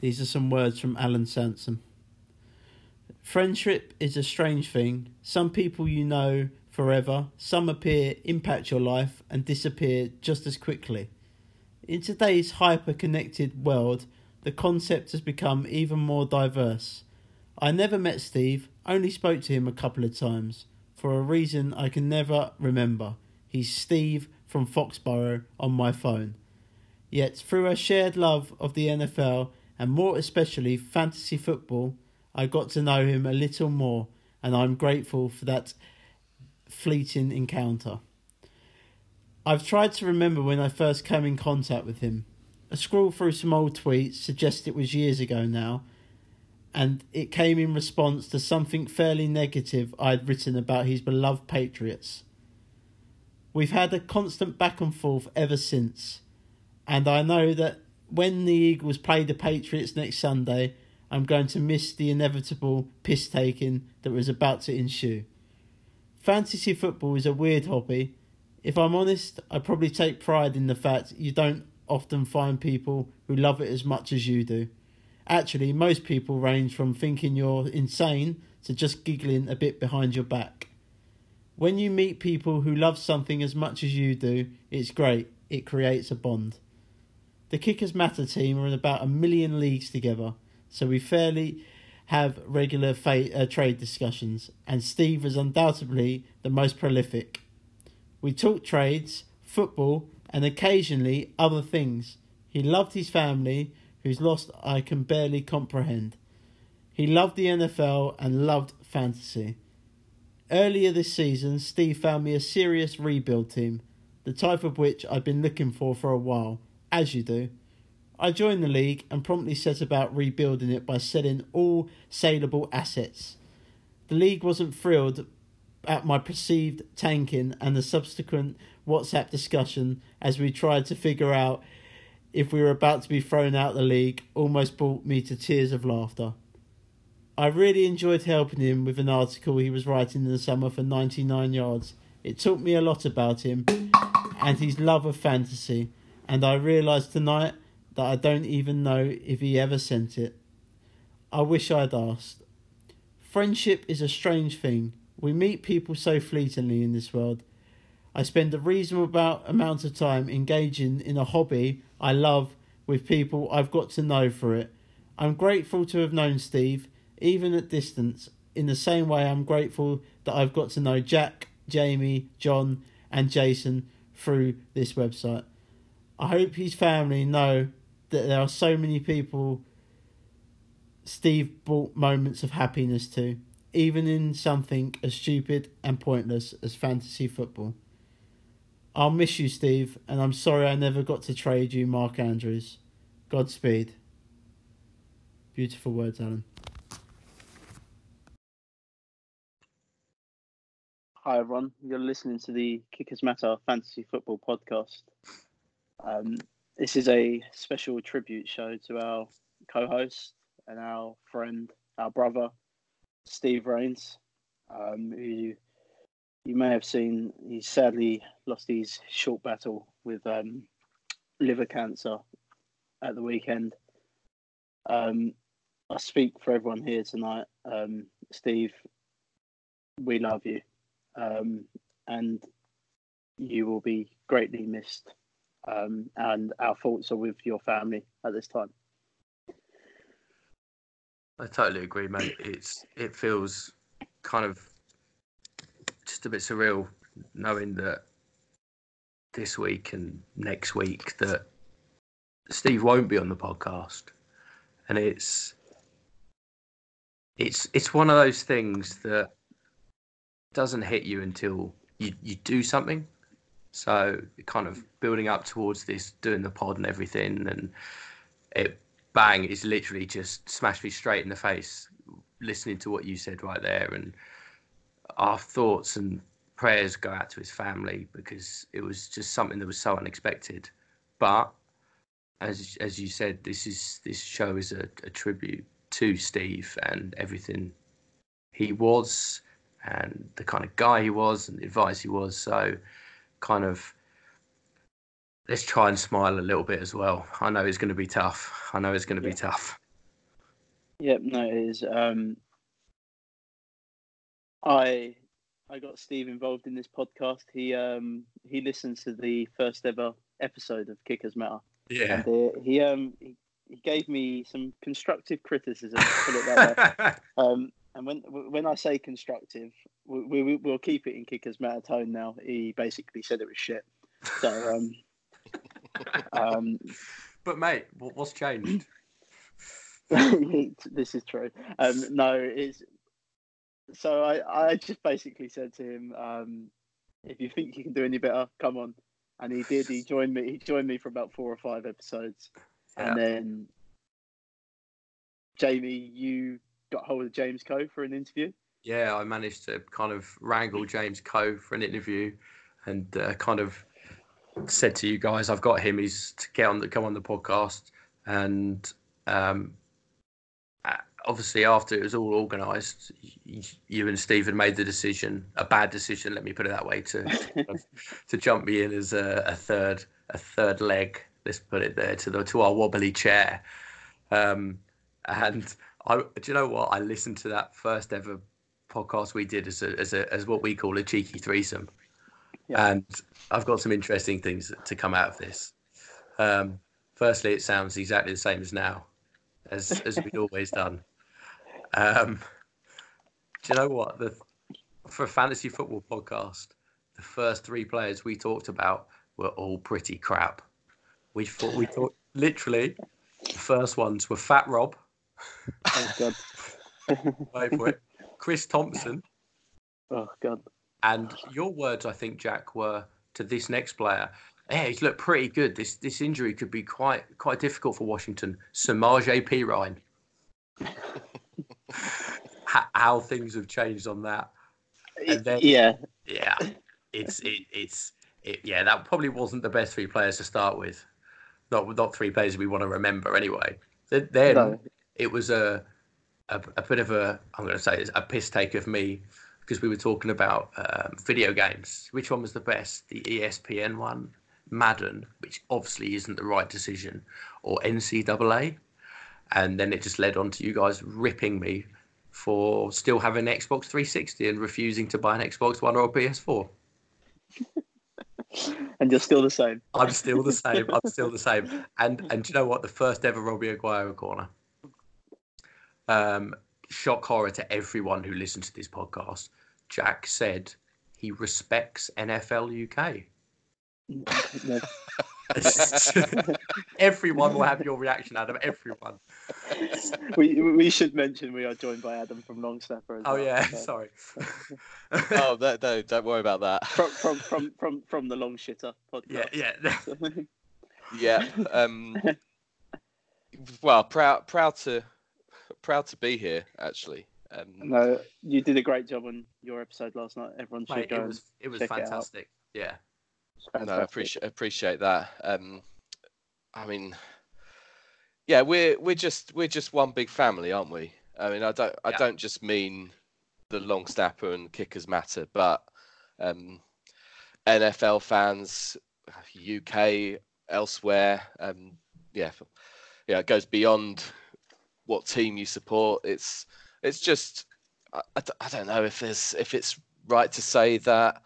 These are some words from Alan Sansom. Friendship is a strange thing. Some people you know forever, some appear, impact your life, and disappear just as quickly. In today's hyper connected world, the concept has become even more diverse. I never met Steve, only spoke to him a couple of times, for a reason I can never remember. He's Steve from Foxborough on my phone. Yet, through a shared love of the NFL, and more especially fantasy football, I got to know him a little more, and I'm grateful for that fleeting encounter. I've tried to remember when I first came in contact with him. A scroll through some old tweets suggests it was years ago now, and it came in response to something fairly negative I'd written about his beloved Patriots. We've had a constant back and forth ever since, and I know that when the Eagles play the Patriots next Sunday, I'm going to miss the inevitable piss taking that was about to ensue. Fantasy football is a weird hobby. If I'm honest, I probably take pride in the fact you don't often find people who love it as much as you do. Actually, most people range from thinking you're insane to just giggling a bit behind your back. When you meet people who love something as much as you do, it's great. It creates a bond. The Kickers Matter team are in about a million leagues together so we fairly have regular fa- uh, trade discussions, and Steve is undoubtedly the most prolific. We talk trades, football, and occasionally other things. He loved his family, whose loss I can barely comprehend. He loved the NFL and loved fantasy. Earlier this season, Steve found me a serious rebuild team, the type of which I've been looking for for a while, as you do. I joined the league and promptly set about rebuilding it by selling all saleable assets. The league wasn't thrilled at my perceived tanking and the subsequent WhatsApp discussion as we tried to figure out if we were about to be thrown out the league almost brought me to tears of laughter. I really enjoyed helping him with an article he was writing in the summer for 99 yards. It taught me a lot about him and his love of fantasy, and I realised tonight that I don't even know if he ever sent it. I wish I'd asked. Friendship is a strange thing. We meet people so fleetingly in this world. I spend a reasonable amount of time engaging in a hobby I love with people I've got to know for it. I'm grateful to have known Steve, even at distance, in the same way I'm grateful that I've got to know Jack, Jamie, John, and Jason through this website. I hope his family know that there are so many people Steve brought moments of happiness to, even in something as stupid and pointless as fantasy football. I'll miss you, Steve, and I'm sorry I never got to trade you Mark Andrews. Godspeed. Beautiful words, Alan. Hi, everyone. You're listening to the Kickers Matter Fantasy Football Podcast. Um, this is a special tribute show to our co-host and our friend, our brother, Steve Raynes, um, who you may have seen. He sadly lost his short battle with um, liver cancer at the weekend. Um, I speak for everyone here tonight. Um, Steve, we love you, um, and you will be greatly missed um, and our thoughts are with your family at this time. I totally agree, mate. It's it feels kind of just a bit surreal knowing that this week and next week that Steve won't be on the podcast, and it's it's it's one of those things that doesn't hit you until you you do something so kind of building up towards this, doing the pod and everything, and it bang is literally just smashed me straight in the face. Listening to what you said right there, and our thoughts and prayers go out to his family because it was just something that was so unexpected. But as as you said, this is this show is a, a tribute to Steve and everything he was and the kind of guy he was and the advice he was. So kind of let's try and smile a little bit as well. I know it's going to be tough. I know it's going to yeah. be tough. Yep, no, it is. Um, I I got Steve involved in this podcast. He um he listens to the first ever episode of Kickers Matter. Yeah. And uh, he um he, he gave me some constructive criticism. Put it that way. Um, and when when I say constructive, we, we we'll keep it in Kickers Matter tone. Now he basically said it was shit. So um, um but mate, what's changed? this is true. Um, no, it's so I, I just basically said to him, um, if you think you can do any better, come on. And he did. He joined me. He joined me for about four or five episodes, Yeah. and then Jamie, you got hold of James Coe for an interview. yeah, I managed to kind of wrangle James Coe for an interview, and uh, kind of said to you guys, I've got him. He's to get on the come on the podcast, and um, obviously after it was all organised, you and Stephen made the decision, a bad decision, let me put it that way, to to jump me in as a, a third a third leg. Let's put it there to the to our wobbly chair. Um, and I, do you know what? I listened to that first ever podcast we did as a, as a, as what we call a cheeky threesome, Yeah. and I've got some interesting things to come out of this. Um, firstly, it sounds exactly the same as now, as as we'd always done. Um, do you know what? The for a fantasy football podcast, the first three players we talked about were all pretty crap. We thought we thought literally the first ones were Fat Rob, Oh god. wait for it, Chris Thompson, Oh god. and your words, I think, Jack, were to this next player. Yeah, he's looked pretty good. This this injury could be quite quite difficult for Washington. Samaje Perine. how, things have changed on that. And then- yeah. Yeah, it's it, it's it, yeah. That probably wasn't the best three players to start with. Not not three players we want to remember anyway. Then, then No. It was a, a a bit of a I'm going to say it's a piss take of me because we were talking about um, video games. Which one was the best? The ESPN one, Madden, which obviously isn't the right decision, or NCAA, and then it just led on to you guys ripping me for still having an Xbox 360 and refusing to buy an Xbox One or a PS4. And you're still the same. I'm still the same. I'm still the same. And and do you know what? The first ever Robbie Aguirre corner. Um, shock horror to everyone who listens to this podcast. Jack said he respects NFL UK. Everyone will have your reaction, Adam. Everyone. we we should mention we are joined by Adam from Long Snapper as Oh well, yeah, so- sorry. oh, no, no, don't worry about that. From from from from from the Long Shitter yeah, podcast. yeah. Yeah. Um, well, proud, proud to, proud to be here. Actually. Um, no, you did a great job on your episode last night. Everyone should Mate, go. it was it was check it out. fantastic. Yeah. it's no, I appreciate appreciate that. Um, I mean, yeah, we're we're just we're just one big family, aren't we? I mean, I don't I Yeah. don't just mean the long snapper and kickers matter, but um, NFL fans, UK, elsewhere, um, yeah, yeah, it goes beyond what team you support. It's it's just I, I don't know if there's if it's right to say that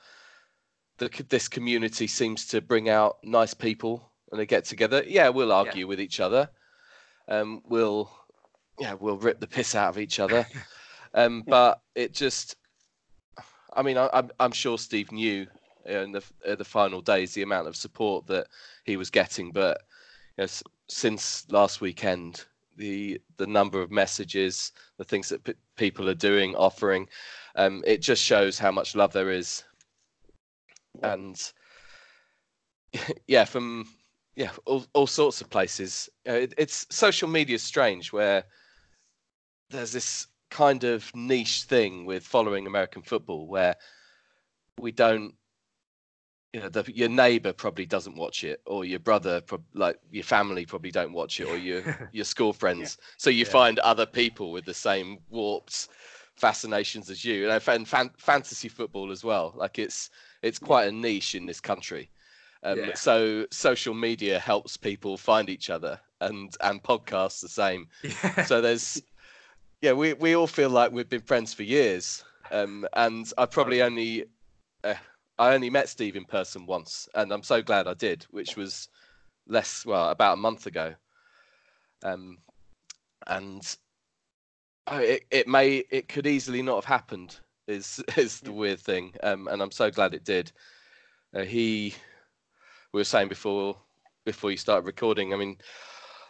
the, this community seems to bring out nice people and they get together. Yeah, we'll argue with each other. Um, we'll, yeah, we'll rip the piss out of each other. Um, but it just, I mean, I, I'm, I'm sure Steve knew in the uh, the final days the amount of support that he was getting, but you know, since last weekend, the the number of messages, the things that p- people are doing, offering, um, it just shows how much love there is and yeah, from yeah, all, all sorts of places. It, it's social media is strange where there's this kind of niche thing with following American football where we don't. You know, the, your neighbor probably doesn't watch it, or your brother, prob- like your family, probably don't watch it, or your your school friends. So you Yeah. find other people with the same warped fascinations as you, and fan, fan, fantasy football as well. Like it's it's quite a niche in this country. Um, Yeah. So social media helps people find each other, and and podcasts the same. yeah. So there's yeah, we, we all feel like we've been friends for years. Um, and I probably only uh, I only met Steve in person once, and I'm so glad I did, which was less well about a month ago. Um, and oh, it it may it could easily not have happened is is the weird thing. Um, and I'm so glad it did. Uh, he we were saying before before you started recording. I mean,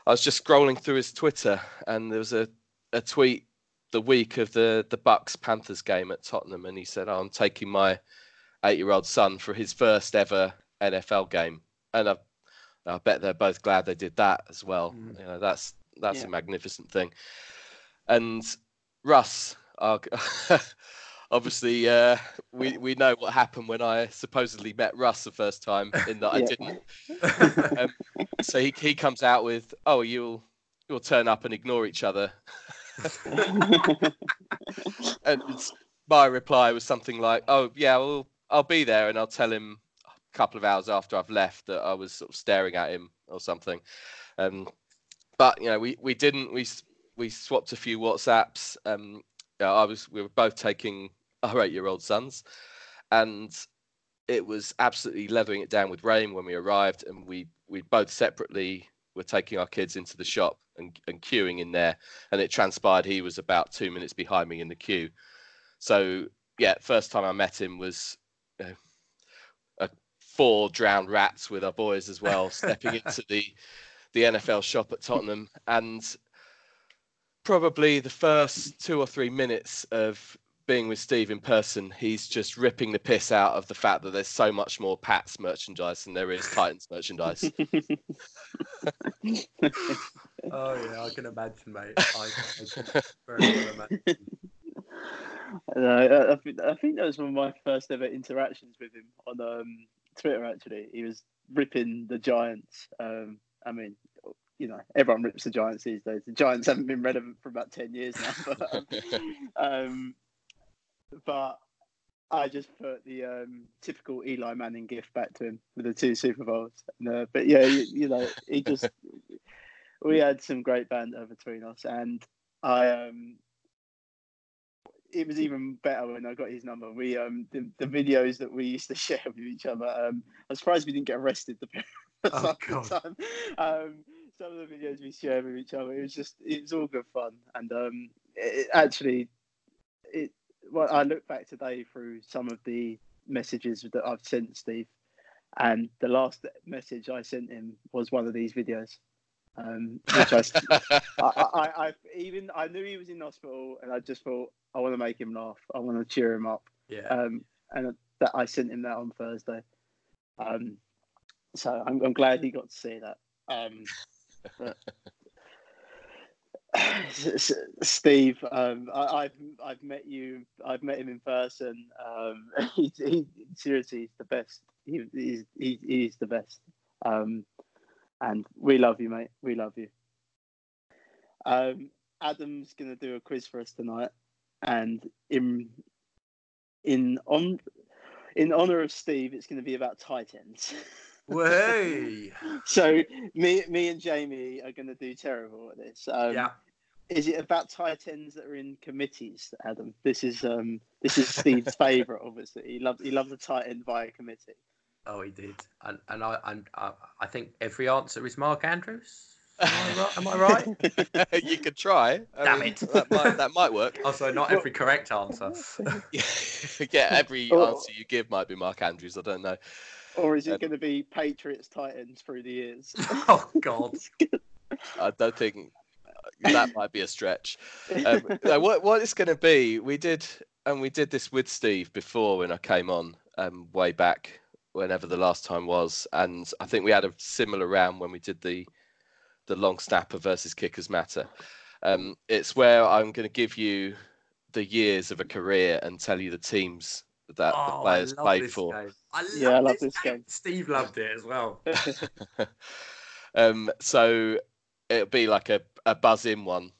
I was just scrolling through his Twitter, and there was a, a tweet the week of the the Bucks Panthers game at Tottenham, and he said, oh, "I'm taking my eight year old son for his first ever NFL game," and I, I bet they're both glad they did that as well. Mm. You know, that's that's yeah. a magnificent thing. And Russ, our, obviously uh, we we know what happened when I supposedly met Russ the first time, in that I didn't. um, so he he comes out with, "Oh, you'll you'll turn up and ignore each other." and my reply was something like, "Oh yeah, well I'll be there, and I'll tell him a couple of hours after I've left that I was sort of staring at him or something." Um, but you know, we we didn't. We we swapped a few WhatsApps. Um, I was we were both taking our eight-year-old sons, and it was absolutely leathering it down with rain when we arrived, and we we both separately were taking our kids into the shop and, and queuing in there, and it transpired he was about two minutes behind me in the queue. So yeah, first time I met him was you know, a four drowned rats with our boys as well, stepping into the the NFL shop at Tottenham, and probably the first two or three minutes of being with Steve in person, he's just ripping the piss out of the fact that there's so much more Pats merchandise than there is Titans merchandise. oh yeah, I can imagine, mate. I, can very well imagine. I, I, think, I think that was one of my first ever interactions with him on um, Twitter. Actually, he was ripping the Giants. Um, I mean, you know, everyone rips the Giants these days. The Giants haven't been relevant for about ten years now, but um, um but I just put the um, typical Eli Manning gift back to him with the two Super Bowls. And, uh, but yeah, you, you, know, he just we had some great banter between us, and I um, it was even better when I got his number. We um the, the videos that we used to share with each other. Um, I'm surprised we didn't get arrested the, oh, time. Um, some of the videos we shared with each other, it was just it was all good fun, and um, it, actually, it well, I look back today through some of the messages that I've sent Steve, and the last message I sent him was one of these videos. Um, which I, I, I, I, even I knew he was in hospital, and I just thought I want to make him laugh. I want to cheer him up. Yeah. Um, and that I sent him that on Thursday. Um, so I'm, I'm glad he got to see that. Um, but, Steve, um, I, have I've met you. I've met him in person. Um, he, he, seriously, he's the best. He, he's he, he's the best. Um, and we love you, mate. We love you. Um, Adam's gonna do a quiz for us tonight, and in in on in honor of Steve, it's going to be about tight ends. Way. so me, me and Jamie are going to do terrible at this. Um, yeah. Is it about tight ends that are in committees, Adam? This is um this is Steve's favourite, obviously. He loved he loved the tight end via committee. Oh, he did, and and I and I, I think every answer is Mark Andrews. Am I right? Am I right? you could try. I Damn mean, it, that might that might work. Also, not every correct answer. yeah, every or, answer you give might be Mark Andrews. I don't know. Or is it um, going to be Patriots Titans through the years? oh God. I don't think that might be a stretch. Um, what what it's going to be? We did, and we did this with Steve before when I came on, um, way back whenever the last time was, and I think we had a similar round when we did the the long snapper versus kickers matter. Um, it's where I'm going to give you the years of a career and tell you the teams that oh, the players played for. Game. I yeah, I love this game. game. Steve loved it as well. um, so it'll be like a, a buzz in one,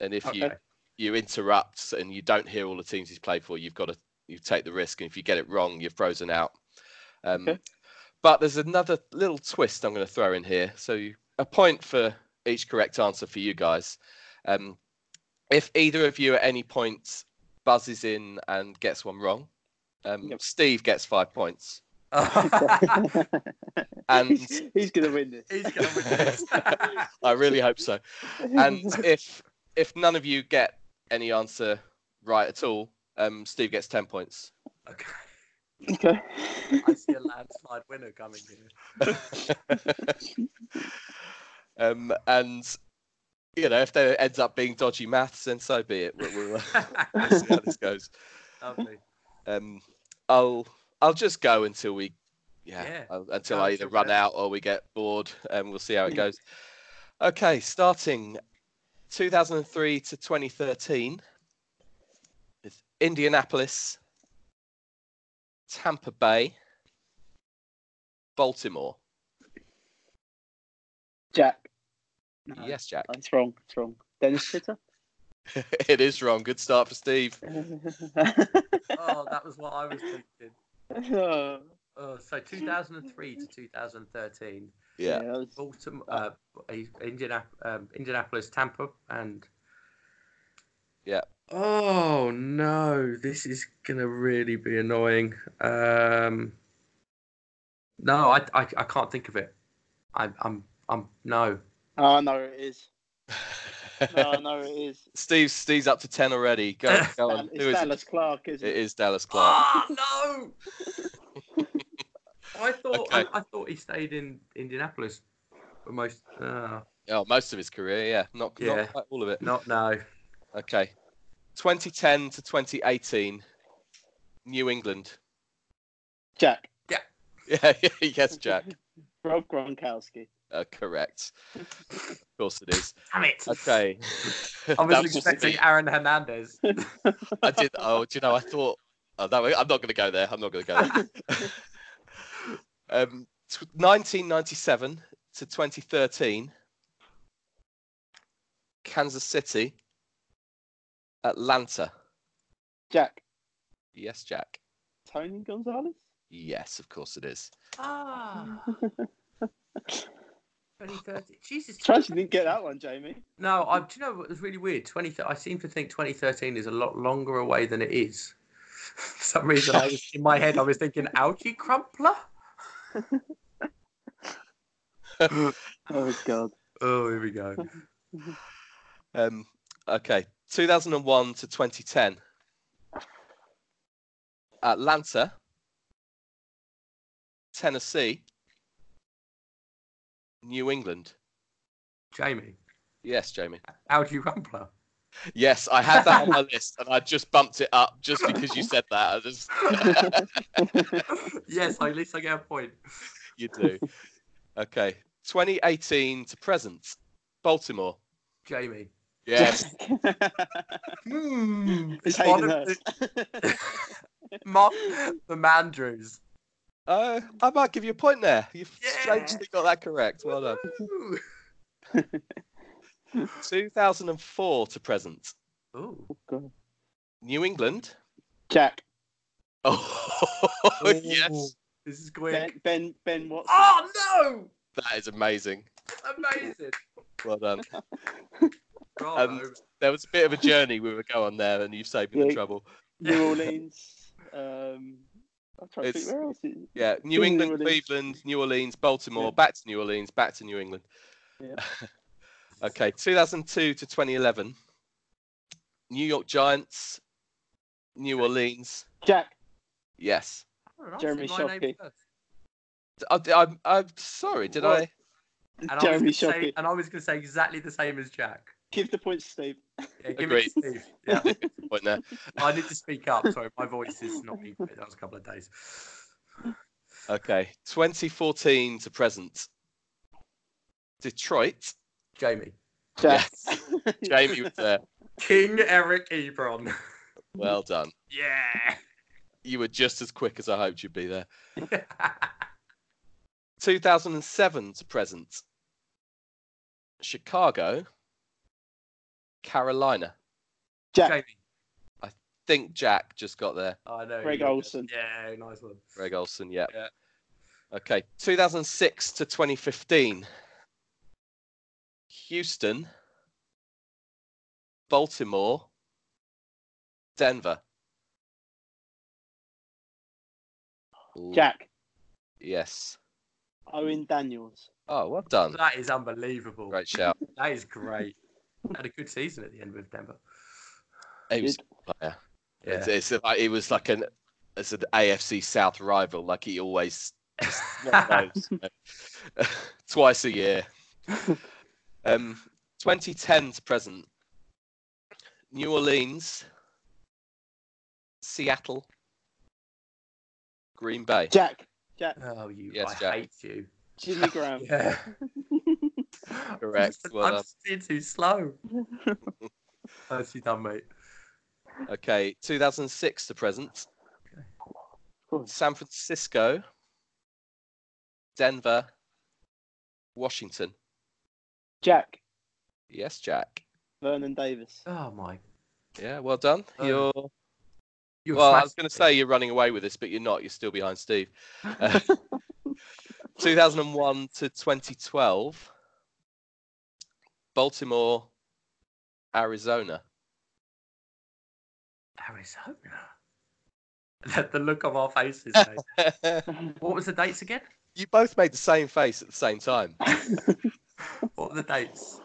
and if okay. you you interrupt and you don't hear all the teams he's played for, you've got to you take the risk, and if you get it wrong, you're frozen out. Um, okay. But there's another little twist I'm going to throw in here. So you, a point for each correct answer for you guys. Um, if either of you at any point buzzes in and gets one wrong, um, Yep. Steve gets five points. And he's, he's gonna win this. going with this. I really hope so. And if if none of you get any answer right at all, um, Steve gets ten points. okay. Okay. I see a landslide winner coming here. um, and you know, if there ends up being dodgy maths, then so be it. We'll, we'll, we'll see how this goes. Lovely. Um, I'll I'll just go until we, yeah, Yeah. I'll- until Go I either until run then. out or we get bored, and we'll see how it goes. Okay, starting 2003 to 2013 with Indianapolis, Tampa Bay, Baltimore. Jack. No, Yes, Jack. That's wrong. It's wrong. Dennis Pitta. it is wrong. Good start for Steve. Oh, that was what I was thinking. oh, Oh, so 2003 to 2013. Yeah. that was- Baltimore, uh, Indianap- um, Indianapolis, Tampa, and Yeah. Oh no, this is gonna really be annoying. Um, no, I, I, I can't think of it. I, I'm, I'm no. Oh, I know it is. No, I know it is. Steve, Steve's up to 10 already. Go, go on. It's Who is it? Dallas Clark, isn't It it? is Dallas Clark. Oh no! I thought, Okay. I, I thought he stayed in Indianapolis for most. Uh, Oh, most of his career, yeah. Not, Yeah. not quite all of it. not no. Okay. 2010 to 2018, New England. Jack. Yeah, Yeah. yes, Jack. Rob Gronkowski. Uh, correct. Of course it is. Damn it! Okay. I That was was expecting me. Aaron Hernandez. I did. Oh, do you know? I thought. Oh, no, I'm not going to go there. I'm not going to go there. um, t- 1997 to 2013, Kansas City, Atlanta. Jack. Yes, Jack. Tony Gonzalez. Yes, of course it is. Ah. 2013. Jesus. Surprised you didn't get that one, Jamie. No, I, do you know what was really weird? 20, I seem to think 2013 is a lot longer away than it is. For some reason, I was, in my head, I was thinking Alge Crumpler. Oh God. Oh, here we go. Um, okay, 2001 to 2010, Atlanta, Tennessee, New England. Jamie, Yes, Jamie. Alge Crumpler. Yes, I had that on my list, and I just bumped it up just because you said that. I just yes, at least I get a point. you do. Okay, 2018 to present, Baltimore. Jamie. Yes, Hmm. It's one Hayden of Hurst. the, Mark, the Mandrews. uh, I might give you a point there. You've Yeah. strangely got that correct. Well done. 2004 to present, Ooh. God. New England. Jack. Oh, yes, This is great. Ben. Ben. Ben Watson. Oh no! that is amazing. Amazing. Well done. Bravo. Um, There was a bit of a journey we would go on there, and you've saved me the trouble. New Orleans. Um. I'm trying to think where else. Is... Yeah, New New England, Orleans. Cleveland, New Orleans, Baltimore, Yeah. back to New Orleans, back to New England. Yeah. okay, 2002 to 2011, New York Giants, New Orleans. Jack. Yes. Oh, Jeremy said Shockey. I, first. I'm, I'm sorry, did What? I? And Jeremy gonna say- Shockey. and I was going to say exactly the same as Jack. Give the points, to Steve. Yeah, give Agreed. it to Steve. Yeah, Point there. I need to speak up. Sorry, my voice is not being fit. That was a couple of days. Okay, 2014 to present, Detroit. Jamie. Jack. Jamie was there. King Eric Ebron. Well done. Yeah. You were just as quick as I hoped you'd be there. 2007 to present, Chicago, Carolina. Jack. Jamie. Think Jack just got there. I know. Greg you- Olsen. Yeah, nice one. Greg Olsen, yeah. Yeah. Okay, 2006 to 2015, Houston, Baltimore, Denver. Ooh, Jack, Yes. Owen Daniels. Oh, well done. That is unbelievable. Great shout. That is great. Had a good season at the end with Denver. He was, yeah. Yeah. It's, it's like it was like an it's an AFC South rival, like he always just one of twice a year. Um, 2010 to present. New Orleans, Seattle, Green Bay. Jack, Jack, Oh, you! Yes, I Jack. hate you. Jimmy Graham. Yeah. Correct, I'm, well I'm just being too slow. Nicely done, mate. Okay, 2006 to present. Okay. San Francisco, Denver, Washington. Jack, Yes, Jack. Vernon Davis. Oh my! Yeah, well done. Oh, You're You're well. I was going to say you're running away with this, but you're not. You're still behind Steve. Uh, 2001 to 2012. Baltimore, Arizona. Arizona. The, the look on our faces. Mate. what was the dates again? you both made the same face at the same time. What were the dates?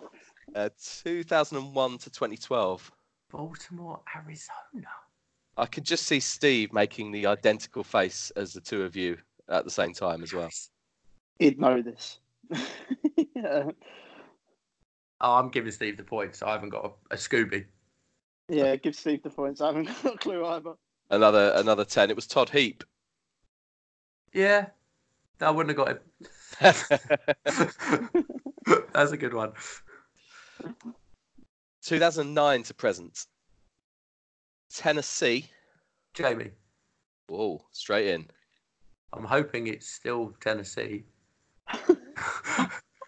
Uh, 2001 to 2012. Baltimore, Arizona. I could just see Steve making the identical face as the two of you at the same time as well. He'd know this. yeah. Oh, I'm giving Steve the points. I haven't got a, a Scooby. yeah, give Steve the points. I haven't got a clue either. Another another 10. It was Todd Heap. Yeah, I wouldn't have got it. That's a good one. 2009 to present. Tennessee. Jamie, Whoa, straight in. I'm hoping it's still Tennessee.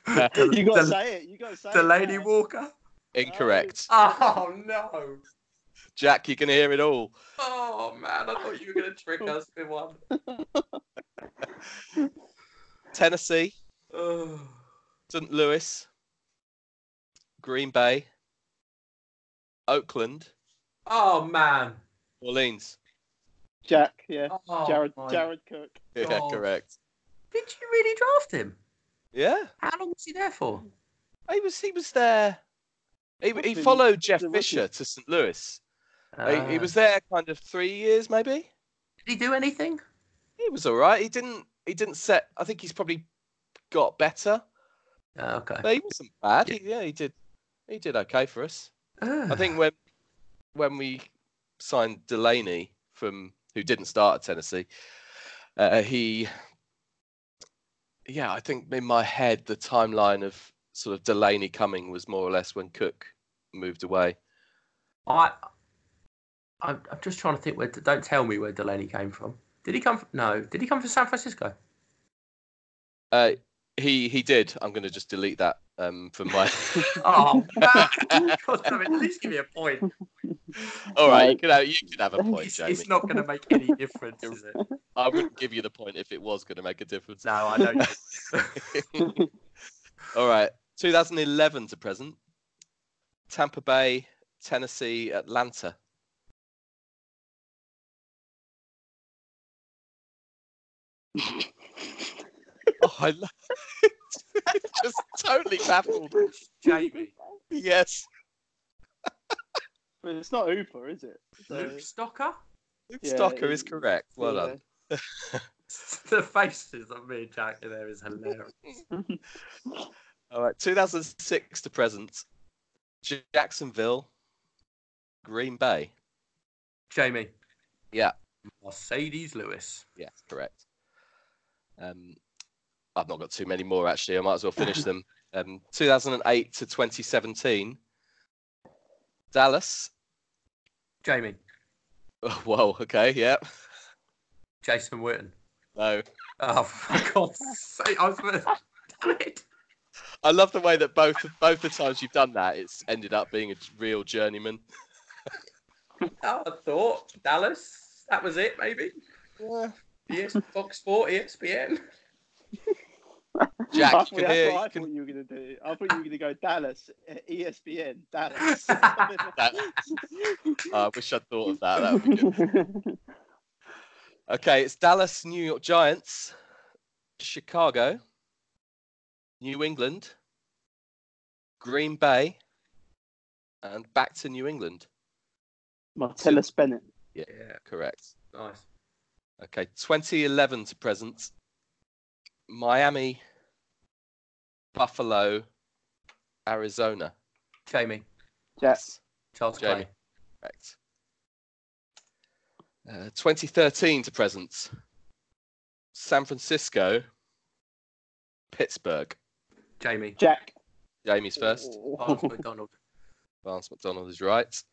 You got to Del- say it. You got to say Delanie it. man. Walker. Incorrect. Oh no! Jack, you can hear it all. Oh man, I thought you were going to trick us with one. Tennessee, Oh. St. Louis, Green Bay, Oakland, Oh man. Orleans. Jack, yeah. Oh, Jared, my- Jared Cook. Yeah, God. correct. Did you really draft him? Yeah, How long was he there for? he was he was there. He, he followed Jeff. Fisher to St. Louis. He, he Uh, was there kind of three years, maybe. Did he do anything? He was all right. He didn't. He didn't set. I think he's probably got better. Oh, okay. But he wasn't bad. He, yeah, he did. He did okay for us. I think when when we signed Delanie from who didn't start at Tennessee, uh, he yeah, I think in my head the timeline of sort of Delanie coming was more or less when Cook moved away. I, I'm, I'm just trying to think where. Don't tell me where Delanie came from. Did he come? From, no. Did he come from San Francisco? Uh, he he did. I'm going to just delete that um, from my. Oh man! God damn it! At least give me a point. all right, you can have, you can have a point, It's, Jamie. it's not going to make any difference, is it? I wouldn't give you the point if it was going to make a difference. No, I don't. All right, 2011 to present. Tampa Bay, Tennessee, Atlanta. Oh, I love just totally baffled. Jamie, Yes, But it's not Hooper, is it? So, Luke Stocker. Luke Yeah, Stocker is correct. Well yeah. done. the faces of me and Jack in there is hilarious. All right, 2006 to present. Jacksonville, Green Bay. Jamie. Yeah. Marcedes Lewis. Yes, correct. Um, I've not got too many more actually. I might as well finish them. Um, 2008 to 2017. Dallas. Jamie. Oh, whoa. Okay. Yeah. Jason Witten. No. Oh, for God's sake. I was going to. Damn it. I love the way that both both the times you've done that, it's ended up being a real journeyman. Oh, I thought Dallas. That was it, maybe. Yeah. Yes, Fox Sport, ESPN. Jack, I you thought, can that's hear. what I You can, thought you were going to do. I thought you were going to go Dallas, uh, ESPN, Dallas. I wish I'd thought of that. That would be good. Okay, it's Dallas, New York Giants, Chicago, New England, Green Bay, and back to New England. Martellus Bennett. Yeah, Yeah, correct. nice. Okay, 2011 to present. Miami, Buffalo, Arizona. Jamie, Jack. Charles Jamie. Clay. Correct. Uh, 2013 to present. San Francisco, Pittsburgh. Jamie, Jack. Jamie's first. Vance McDonald. Vance McDonald is right.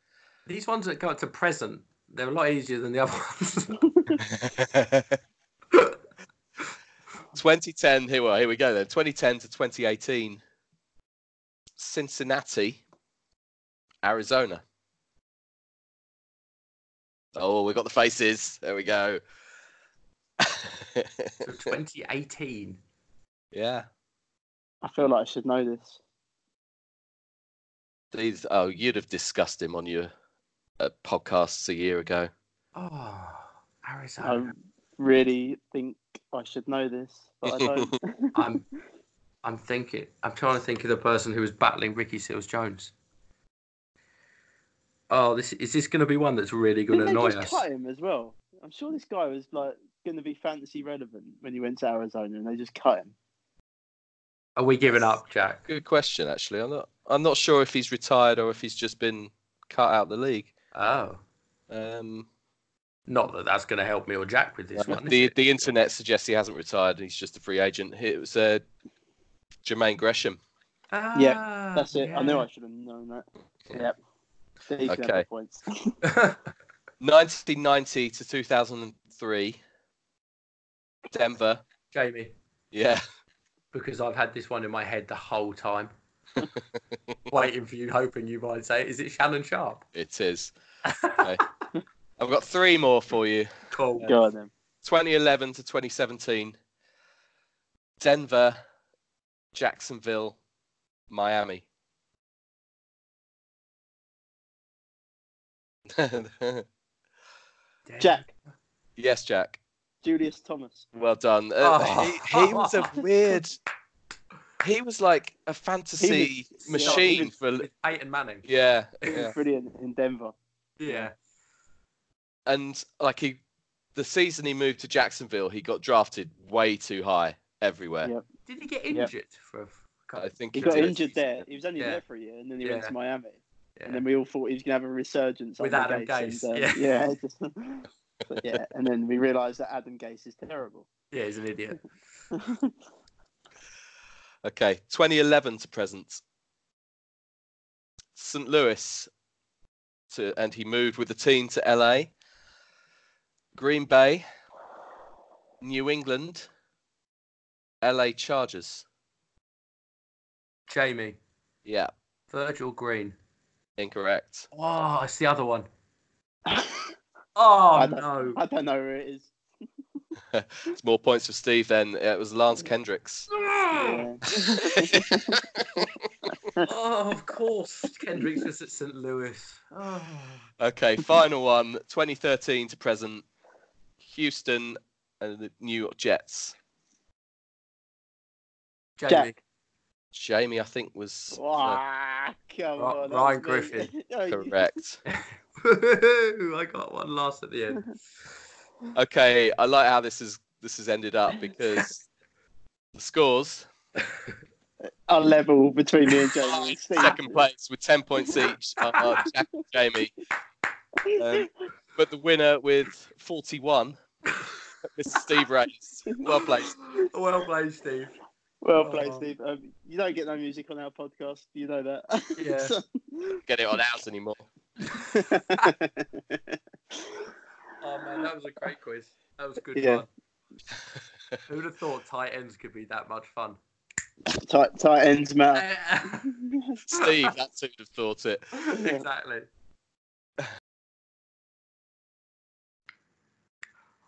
These ones that go to present, they're a lot easier than the other ones. 2010. Here, well, here we go then. 2010 to 2018. Cincinnati, Arizona. Oh, we got the faces. There we go. So 2018. yeah. I feel like I should know this. These. Oh, you'd have discussed him on your uh, podcasts a year ago. Oh, I Arizona. Really think I should know this, but I don't. I'm, I'm thinking. I'm trying to think of the person who was battling Ricky Seals Jones. Oh, this is this going to be one that's really going to Didn't they just us. cut him as well? I'm sure this guy was like going to be fantasy relevant when he went to Arizona, and they just cut him. Are we giving up, Jack? Good question, actually. I'm not. I'm not sure if he's retired or if he's just been cut out the league. Oh, Um, not that that's going to help me or Jack with this one. is the it? the internet suggests he hasn't retired and he's just a free agent. It was uh, Jermaine Gresham. Ah, That's it. I knew. I should have known that. Yep. There you can have Okay. points. 1990 to 2003. Denver. Jamie, Yeah. because I've had this one in my head the whole time, waiting for you, hoping you might say, "Is it Shannon Sharpe?" It is. Okay. I've got three more for you. Cool. Go on then. 2011 to 2017. Denver, Jacksonville, Miami. Jack. yes, Jack. Julius Thomas. Well done. Uh, Oh. he, he was a weird. He was like a fantasy He was- yeah, machine he for. With Peyton Manning. Yeah, He was yeah. brilliant in Denver. Yeah. And like he, the season he moved to Jacksonville, he got drafted way too high everywhere. Yep. Did he get Yep. injured for? a couple- I think He he got did. injured there. He was only Yeah. there for a year, and then he went to Miami. Yeah. And then we all thought he was going to have a resurgence With under Adam Gase, and, yeah. yeah, but yeah, and then we realised that Adam Gase is terrible. yeah, he's an idiot. Okay, 2011 to present. St. Louis, to, and he moved with the team to LA. Green Bay, New England, LA Chargers. Jamie, Yeah, Virgil Green. incorrect. Oh, it's the other one. Oh don't- no. I don't know where it is. It's more points for Steve then. Uh, it was Lance Kendricks. Ah! Yeah. oh, of course. Kendricks was at St. Louis. Oh. Okay, final one 2013 to present. Houston and the New York Jets. Jamie. Jack. Jamie, I think, was uh, come on, Ryan was. Griffin. Oh, correct. I got one last at the end. Okay, I like how this is this has ended up because the scores Are level between me and Jamie second place with ten points each are are Jack and Jamie, um, but the winner with forty-one, Mr. Steve Raynes. Well played. Well played, Steve. Well played, Oh. Steve. Um, you don't get no music on our podcast. You know that. Yeah. Get it on ours anymore. Oh man, that was a great quiz. That was good Yeah. fun. Who'd have thought tight ends could be that much fun? tight, tight ends matter. Steve, that's who'd have thought it. exactly.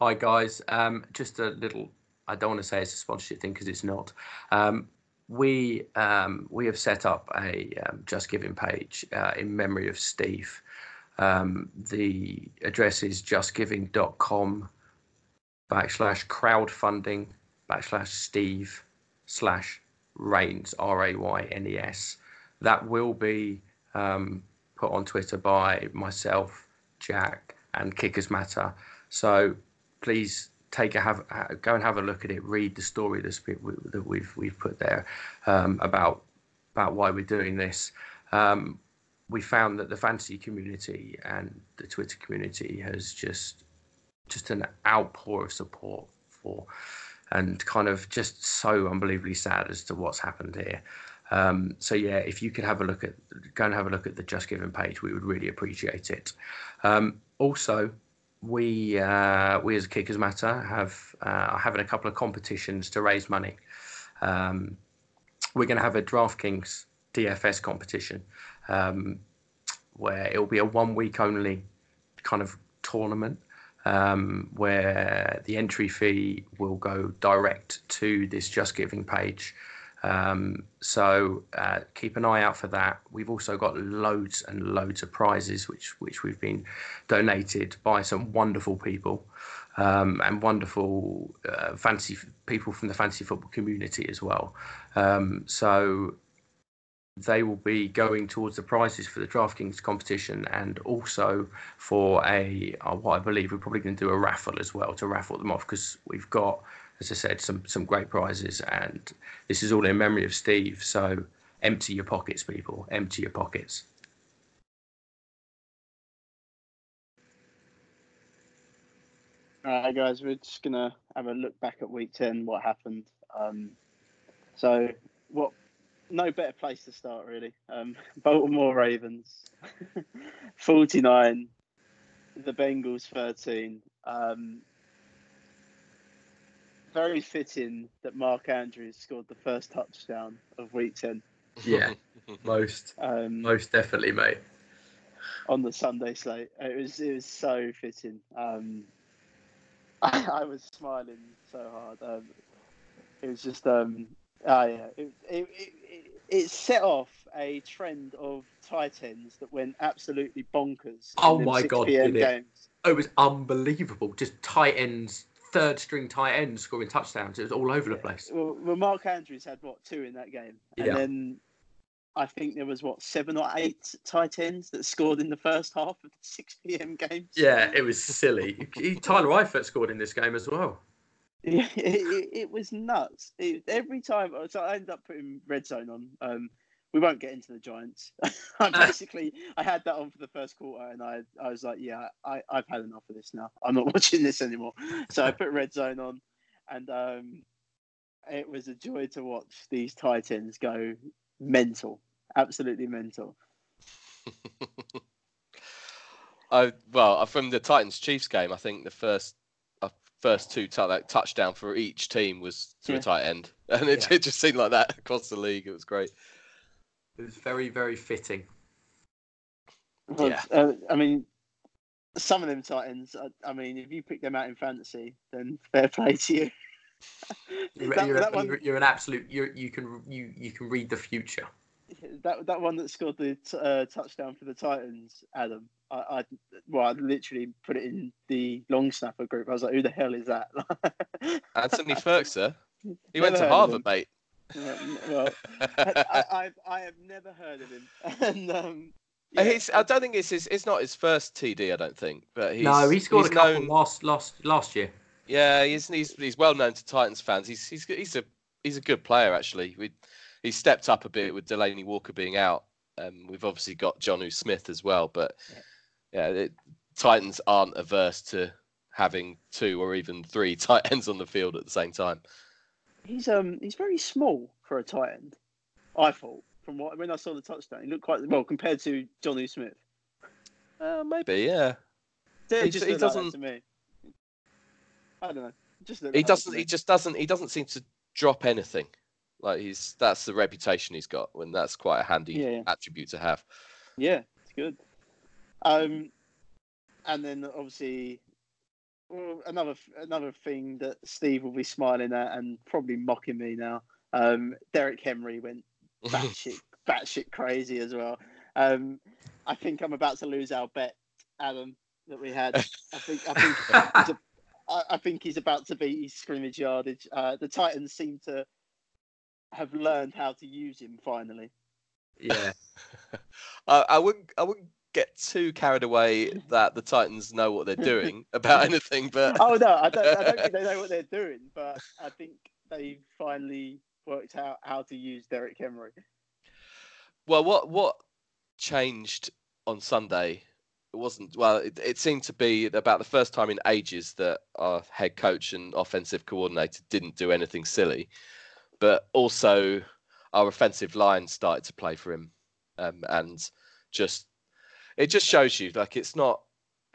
Hi guys, um, just a little I don't want to say it's a sponsorship thing because it's not. Um, we um, we have set up a um, Just Giving page uh, in memory of Steve. Um, the address is justgiving.com backslash crowdfunding backslash Steve slash Raynes R A Y N E S. That will be um, put on Twitter by myself, Jack, and Kickers Matter. So please take a have go and have a look at it. Read the story that we've we've put there um, about about why we're doing this. Um, we found that the fantasy community and the Twitter community has just just an outpour of support for and kind of just so unbelievably sad as to what's happened here. Um, so yeah, if you could have a look at go and have a look at the Just Giving page, we would really appreciate it. Um, also, we uh, we as Kickers Matter have uh, are having a couple of competitions to raise money. Um, we're going to have a DraftKings DFS competition um, where it will be a one week only kind of tournament um, where the entry fee will go direct to this Just Giving page. Um, so uh, keep an eye out for that. We've also got loads and loads of prizes which which we've been donated by some wonderful people um, and wonderful uh, fantasy people from the fantasy football community as well. Um, so they will be going towards the prizes for the DraftKings competition and also for a uh, what I believe we're probably going to do a raffle as well to raffle them off because we've got as I said, some some great prizes, and this is all in memory of Steve. So empty your pockets, people. Empty your pockets. All right, guys, we're just gonna have a look back at week ten. What happened? Um, so, what? No better place to start, really. Um, Baltimore Ravens, forty-nine. The Bengals, thirteen. Um, very fitting that Mark Andrews scored the first touchdown of Week Ten. Yeah, most, um, most definitely, mate. On the Sunday slate, it was it was so fitting. Um, I, I, was smiling so hard. Um, it was just, um, oh yeah, it, it, it, it set off a trend of tight ends that went absolutely bonkers. Oh my god, it? Games. it was unbelievable. Just tight ends third string tight end scoring touchdowns. It was all over the place. Well, well, Mark Andrews had what two in that game, and yeah. then I think there was what seven or eight tight ends that scored in the first half of the six PM games. Yeah, it was silly. Tyler Eifert scored in this game as well. Yeah, it, it, was nuts. It, every time, so I ended up putting red zone on. Um, we won't get into the Giants. I basically I had that on for the first quarter, and I I was like, yeah, I I've had enough of this now. I'm not watching this anymore. So I put Red Zone on, and um, it was a joy to watch these Titans go mental, absolutely mental. I well from the Titans Chiefs game, I think the first uh, first two t- like, touchdown for each team was to yeah. a tight end, and it, yeah. it just seemed like that across the league. It was great. It was very, very fitting. Well, yeah. Uh, I mean, some of them Titans. I, I, mean, if you pick them out in fantasy, then fair play to you. you're, that, you're, that one, you're, an absolute. you you can you you can read the future. That that one that scored the t- uh, touchdown for the Titans, Adam. I, I well, I literally put it in the long snapper group. I was like, "Who the hell is that?" Anthony Firkser. He Never went to Harvard, mate well, I, I've I have never heard of him, and um, yeah. He's, I don't think it's his. It's not his first TD. I don't think, but he's no. He scored he's a couple known, last last last year. Yeah, he's, he's he's well known to Titans fans. He's he's he's a he's a good player actually. We he's stepped up a bit with Delanie Walker being out. Um, we've obviously got Jonnu Smith as well, but yeah, it, Titans aren't averse to having two or even three tight ends on the field at the same time. He's um he's very small for a tight end. I thought from what when I saw the touchdown, he looked quite well compared to Johnny Smith. Uh, maybe, yeah. He, just he doesn't. Like to me. I don't know. Just he doesn't. He just doesn't. He doesn't seem to drop anything. Like he's that's the reputation he's got. When that's quite a handy yeah, yeah. attribute to have. Yeah, it's good. Um, and then obviously well, another another thing that Steve will be smiling at and probably mocking me now. Um, Derrick Henry went batshit batshit crazy as well. Um, I think I'm about to lose our bet, Adam, that we had. I think I think he's a, I, I think he's about to beat his scrimmage yardage. Uh, the Titans seem to have learned how to use him finally. Yeah. I, I wouldn't. I wouldn't get too carried away that the Titans know what they're doing about anything, but Oh no, I don't. I don't think they know what they're doing, but I think they finally worked out how to use Derrick Henry. well, what what changed on Sunday? It wasn't well. It, it seemed to be about the first time in ages that our head coach and offensive coordinator didn't do anything silly, but also our offensive line started to play for him, um, and just it just shows you like it's not.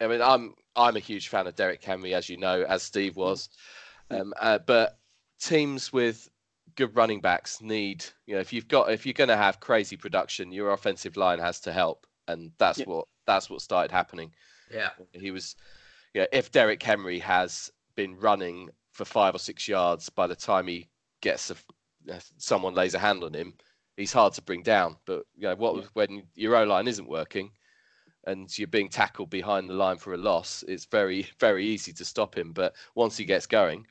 I mean, I'm I'm a huge fan of Derrick Henry, as you know, as Steve was, um, uh, but teams with good running backs need you know if you've got if you're going to have crazy production, your offensive line has to help, and that's Yeah. what that's what started happening. Yeah. He was, yeah. If Derrick Henry has been running for five or six yards by the time he gets a, uh, someone lays a hand on him, he's hard to bring down. But you know what? Yeah. When your O line isn't working, and you're being tackled behind the line for a loss, it's very very easy to stop him. But once he gets going,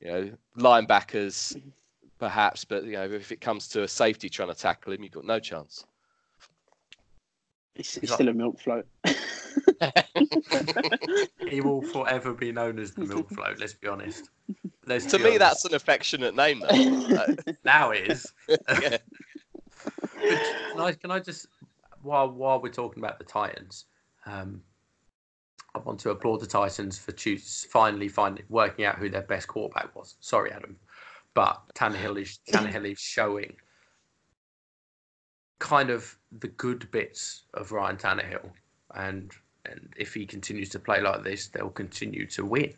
you know linebackers perhaps, but you know if it comes to a safety trying to tackle him, you've got no chance. It's, He's it's like- still a milk float. He will forever be known as the milk float. Let's be honest. Let's To be me, honest. that's an affectionate name, though. now it is. yeah. Can I can I just while while we're talking about the Titans, um, I want to applaud the Titans for choose finally finding working out who their best quarterback was. Sorry, Adam, but Tannehill is Tannehill is showing kind of the good bits of Ryan Tannehill, and and if he continues to play like this, they'll continue to win.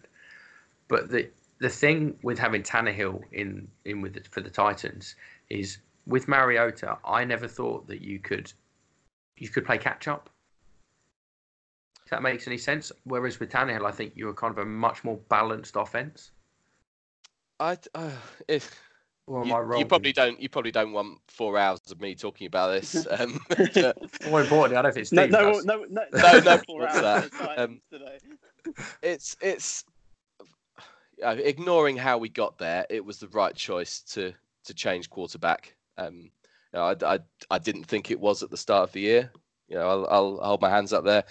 But the the thing with having Tannehill in in with it for the Titans is with Mariota, I never thought that you could you could play catch up. If that makes any sense. Whereas with Tannehill, I think you were kind of a much more balanced offense. I uh, if Or am you, I wrong? you probably don't you probably don't want four hours of me talking about this. Um, but, More importantly, I don't think no, Steve no, does. no, no, No, no, four hours that? of the Titans Um, it's it's uh, ignoring how we got there. It was the right choice to to change quarterback. Um, you know, I, I I didn't think it was at the start of the year. You know, I'll, I'll hold my hands up there.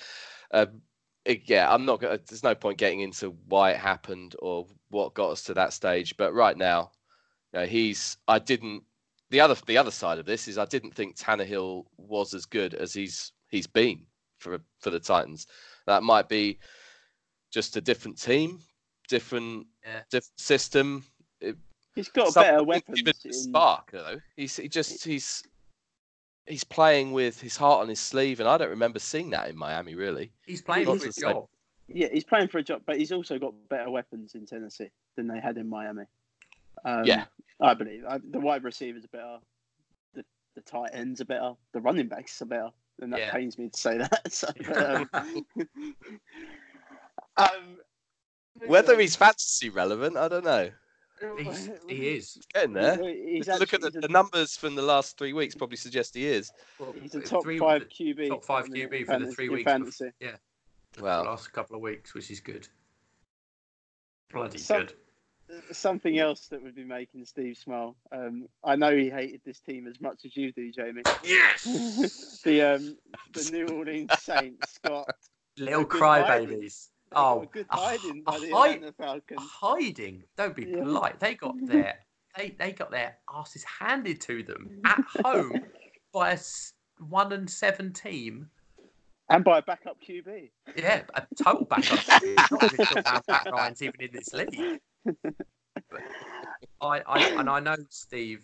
Um, it- yeah, I'm not gonna. There's no point getting into why it happened or what got us to that stage. But right now, you know, he's. I didn't. The other the other side of this is I didn't think Tannehill was as good as he's he's been for for the Titans. That might be just a different team, different Yeah. different system. He's got Some- better he's weapons. given a in- spark, though. He's he just he's he's playing with his heart on his sleeve, and I don't remember seeing that in Miami really. He's playing He's for his the same. job. Yeah, he's playing for a job, but he's also got better weapons in Tennessee than they had in Miami. Um, Yeah. I believe I, the wide receivers are better. The the tight ends are better. The running backs are better. And that Yeah. pains me to say that. So, um, um, Whether he's fantasy relevant, I don't know. He's, he is. Getting there. He's Look at the, he's the numbers from the last three weeks. Probably suggest he is. Well, He's a top three- five QB. top five at the minute QB in for the three weeks. bef- Fantasy. Yeah, the Well, last couple of weeks, which is good. Bloody Some- good. Something else that would be making Steve smile. Um, I know he hated this team as much as you do, Jamie. Yes, the um, the New Orleans Saints got little crybabies. Oh, good hiding by the hide- Atlanta Falcons. hiding. Don't be Yeah. polite. They got their they they got their asses handed to them at home by a one and seven team. And by a backup QB. Yeah, a total backup. Not even sure Ryan's even in this league. But I, I and I know Steve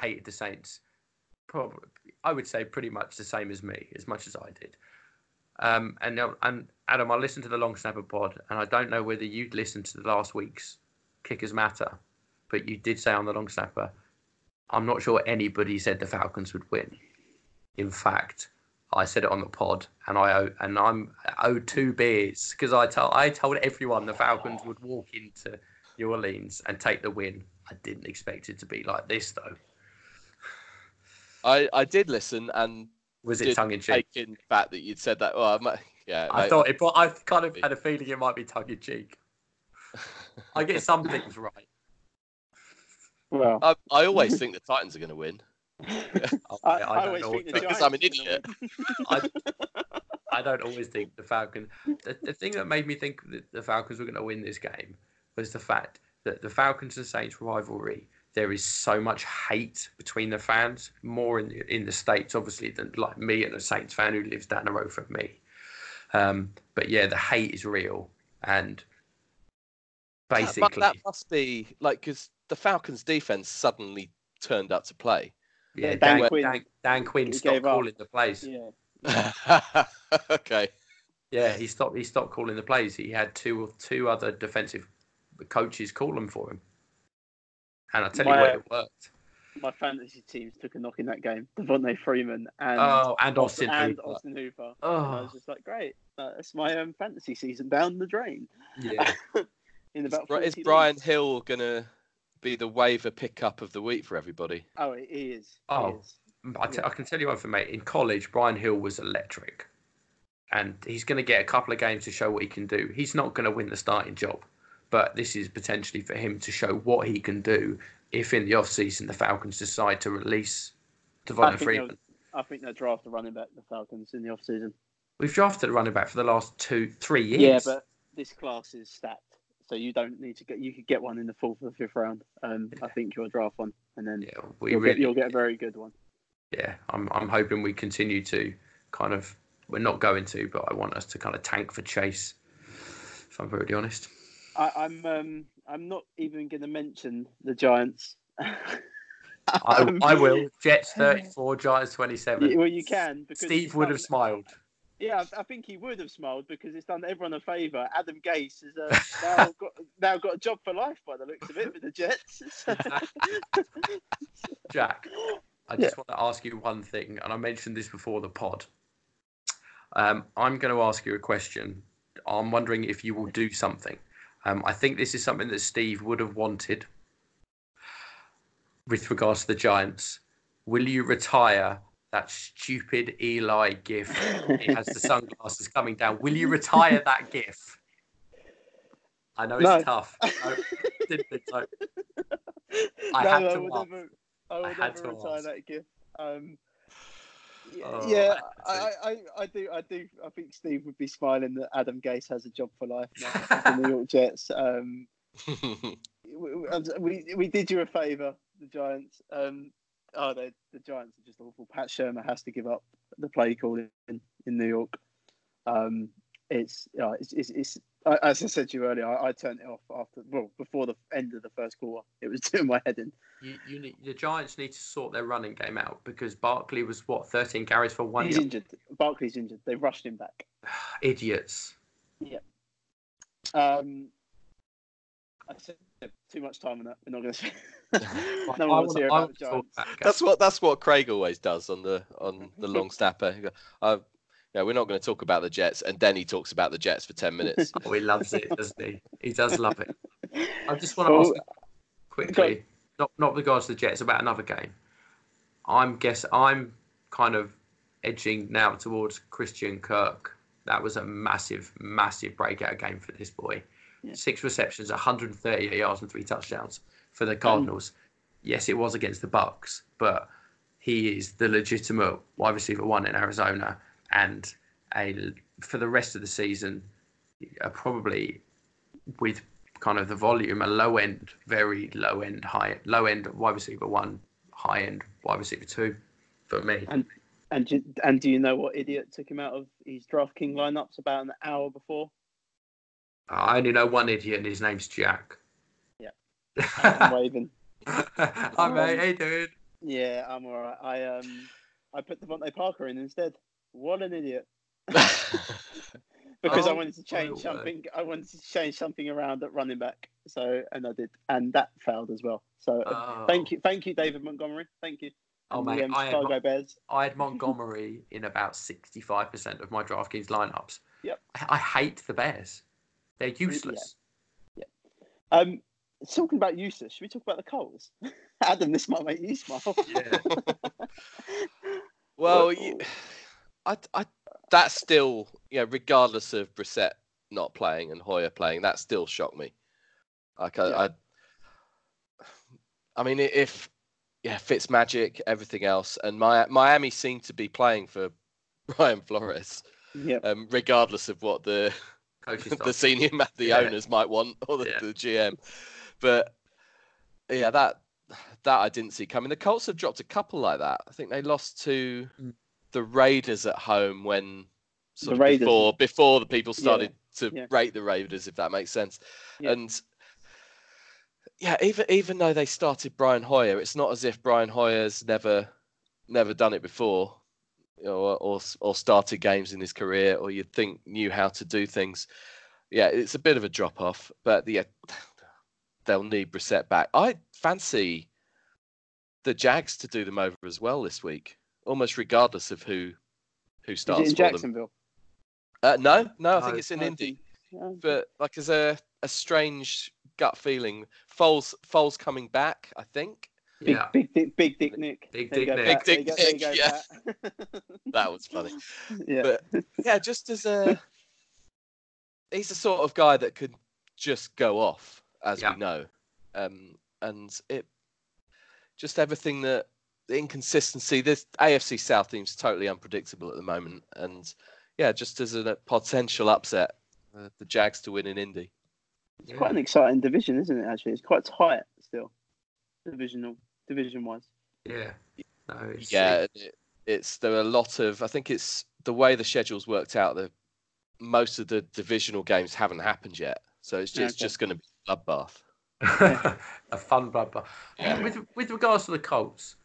hated the Saints. Probably, I would say pretty much the same as me, as much as I did. Um, and and Adam, I listened to the Long Snapper pod, and I don't know whether you'd listened to the last week's Kickers Matter, but you did say on the Long Snapper, I'm not sure anybody said the Falcons would win. In fact, I said it on the pod, and I owe, and I'm owed two beers because I told I told everyone the Falcons would walk into New Orleans and take the win. I didn't expect it to be like this though. I, I did listen and Was it tongue in cheek? take in fact that you'd said that. Well, I might, yeah, I mate. thought it. But I kind of had a feeling it might be tongue in cheek. I get some things right. Well, I, I always think the Titans are going to win. I, I, I I don't always know think the what- Because I'm an idiot. win. I don't always think the Falcons. The, the thing that made me think that the Falcons were going to win this game was the fact that the Falcons and Saints rivalry. There is so much hate between the fans, more in the, in the states, obviously, than like me and a Saints fan who lives down the road from me. Um, but yeah, the hate is real, and basically, that must be like because the Falcons' defense suddenly turned up to play. yeah, Dan Dan, Quinn- Dan, Dan Quinn stopped gave up. calling the plays. Yeah. okay. Yeah, he stopped. He stopped calling the plays. He had two two other defensive coaches call them for him, and I tell you My- what, it worked. My fantasy teams took a knock in that game. Devonta Freeman and oh, and Austin and Hooper. Austin Hooper. And I Oh, was just like, great, uh, that's my um, fantasy season down the drain. yeah. In Is, about Bri- 40 is Brian leagues. Hill going to be the waiver pickup of the week for everybody? Oh, he is. He Oh. is. I, t- I can tell you one thing, mate. In college, Brian Hill was electric, and he's going to get a couple of games to show what he can do. He's not going to win the starting job, but this is potentially for him to show what he can do if in the off season the Falcons decide to release I Devonta Freeman. I think they'll draft a running back the Falcons in the off season. We've drafted a running back for the last two, three years. Yeah, but this class is stacked, so you don't need to get. You could get one in the fourth or fifth round. Um, I think you'll draft one, and then yeah, you'll, really, get, you'll get a very good one. yeah, I'm I'm hoping we continue to kind of we're not going to, but I want us to kind of tank for Chase. If I'm brutally honest. I, I'm um, I'm not even going to mention the Giants. I, Um, I will. Jets 34, Giants 27. Well, you can because Steve would have smiled. Yeah, I think he would have smiled because it's done everyone a favour. Adam Gase has uh, now got now got a job for life by the looks of it with the Jets. Jack, I just want to ask you one thing, and I mentioned this before the pod. Um, I'm going to ask you a question. I'm wondering if you will do something. Um, I think this is something that Steve would have wanted with regards to the Giants. Will you retire that stupid Eli gif? He has the sunglasses coming down. Will you retire that gif? I know it's No. tough. I. I no, had I to never, I would had never to retire ask. that gif. Um, Oh, yeah I I, I, I do, I do. I think Steve would be smiling that Adam Gase has a job for life now the New York Jets. Um, we, we, we did you a favour, the Giants. Um, oh, they, the Giants are just awful. Pat Shurmur has to give up the play calling in, in New York. Um, it's, yeah, it's, it's, it's as I said to you earlier, I, I turned it off after, well, before the end of the first quarter. It was doing my head in. You, you need, the Giants need to sort their running game out because Barkley was what 13 carries for one He's yard. injured. Barkley's injured. They rushed him back. Idiots. Um, I said too much time on that. We're not going to. No one wants to hear wanna- I about the wanna Giants. about that. that's what that's what Craig always does on the on the long snapper. He go, uh, yeah, we're not going to talk about the Jets, and then he talks about the Jets for ten minutes. Oh, he loves it, doesn't he? He does love it. I just want to Well, ask quickly, not not regards to the Jets, about another game. I'm guess I'm kind of edging now towards Christian Kirk. That was a massive, massive breakout game for this boy. Yeah. Six receptions, 138 yards, and three touchdowns for the Cardinals. Yes, it was against the Bucks, but he is the legitimate wide receiver one in Arizona, and a for the rest of the season, uh, probably with kind of the volume, a low end, very low end, high low end wide receiver one, high end wide receiver two, for me. And do, and do you know what idiot took him out of his DraftKings lineups about an hour before? I only know one idiot, and his name's Jack. Yeah. Adam Raven. Hi mate, how you doing? Yeah, I'm alright. I um, I put DeVante Parker in instead. What an idiot! Because I Oh, wanted to change my word. something. I wanted to change something around at running back. So and I did, and that failed as well. So uh, Oh. thank you, thank you, David Montgomery. Thank you. Oh, and mate, um, I had Mon- Bears. I had Montgomery in about 65% of my DraftKings lineups. Yep. I, I hate the Bears. They're useless. Um, talking about useless, should we talk about the Colts? Adam, this might make you smile. Yeah. Well, you, I, I, that's still, you know, regardless of Brissett not playing and Hoyer playing, that still shocked me. Like, I, Yeah. I, I mean, if, yeah, Fitz magic, everything else, and my, Miami seemed to be playing for Brian Flores, yeah. um, regardless of what the the senior ma- the Yeah. owners might want or the, Yeah. the GM. But yeah, that that I didn't see coming. The Colts have dropped a couple like that. I think they lost to Mm. The Raiders at home when sort The of Raiders. before before the people Yeah, started to yeah. rate the Raiders, if that makes sense. Yeah. And yeah, even even though they started Brian Hoyer, it's not as if Brian Hoyer's never never done it before. you know, Or, or or started games in his career, or you'd think knew how to do things. Yeah, it's a bit of a drop off, but yeah, they'll need Brissett back. I fancy the Jags to do them over as well this week, almost regardless of who who Is it starts in for them. Jacksonville? Uh, no, no, I No, think it's in Indy. yeah. But like, as a a strange gut feeling, Foles Foles coming back. I think Big, Yeah. big, dick, big Dick Nick. Big Dick Nick. Big Dick there go, Nick, Pat. that was funny. yeah. But yeah, just as a he's the sort of guy that could just go off, as Yeah. we know, um, and it just everything that the inconsistency. This AFC South team's totally unpredictable at the moment, and yeah, just as a potential upset, uh, the Jags to win in Indy. It's quite an exciting division, isn't it? Actually, it's quite tight still, divisional, division wise. Yeah. No, it's, Yeah, it, it's there are a lot of. I think it's the way the schedule's worked out. that most of the divisional games haven't happened yet, so it's just, Okay. just going to be a bloodbath. a fun bloodbath. Yeah. With with regards to the Colts,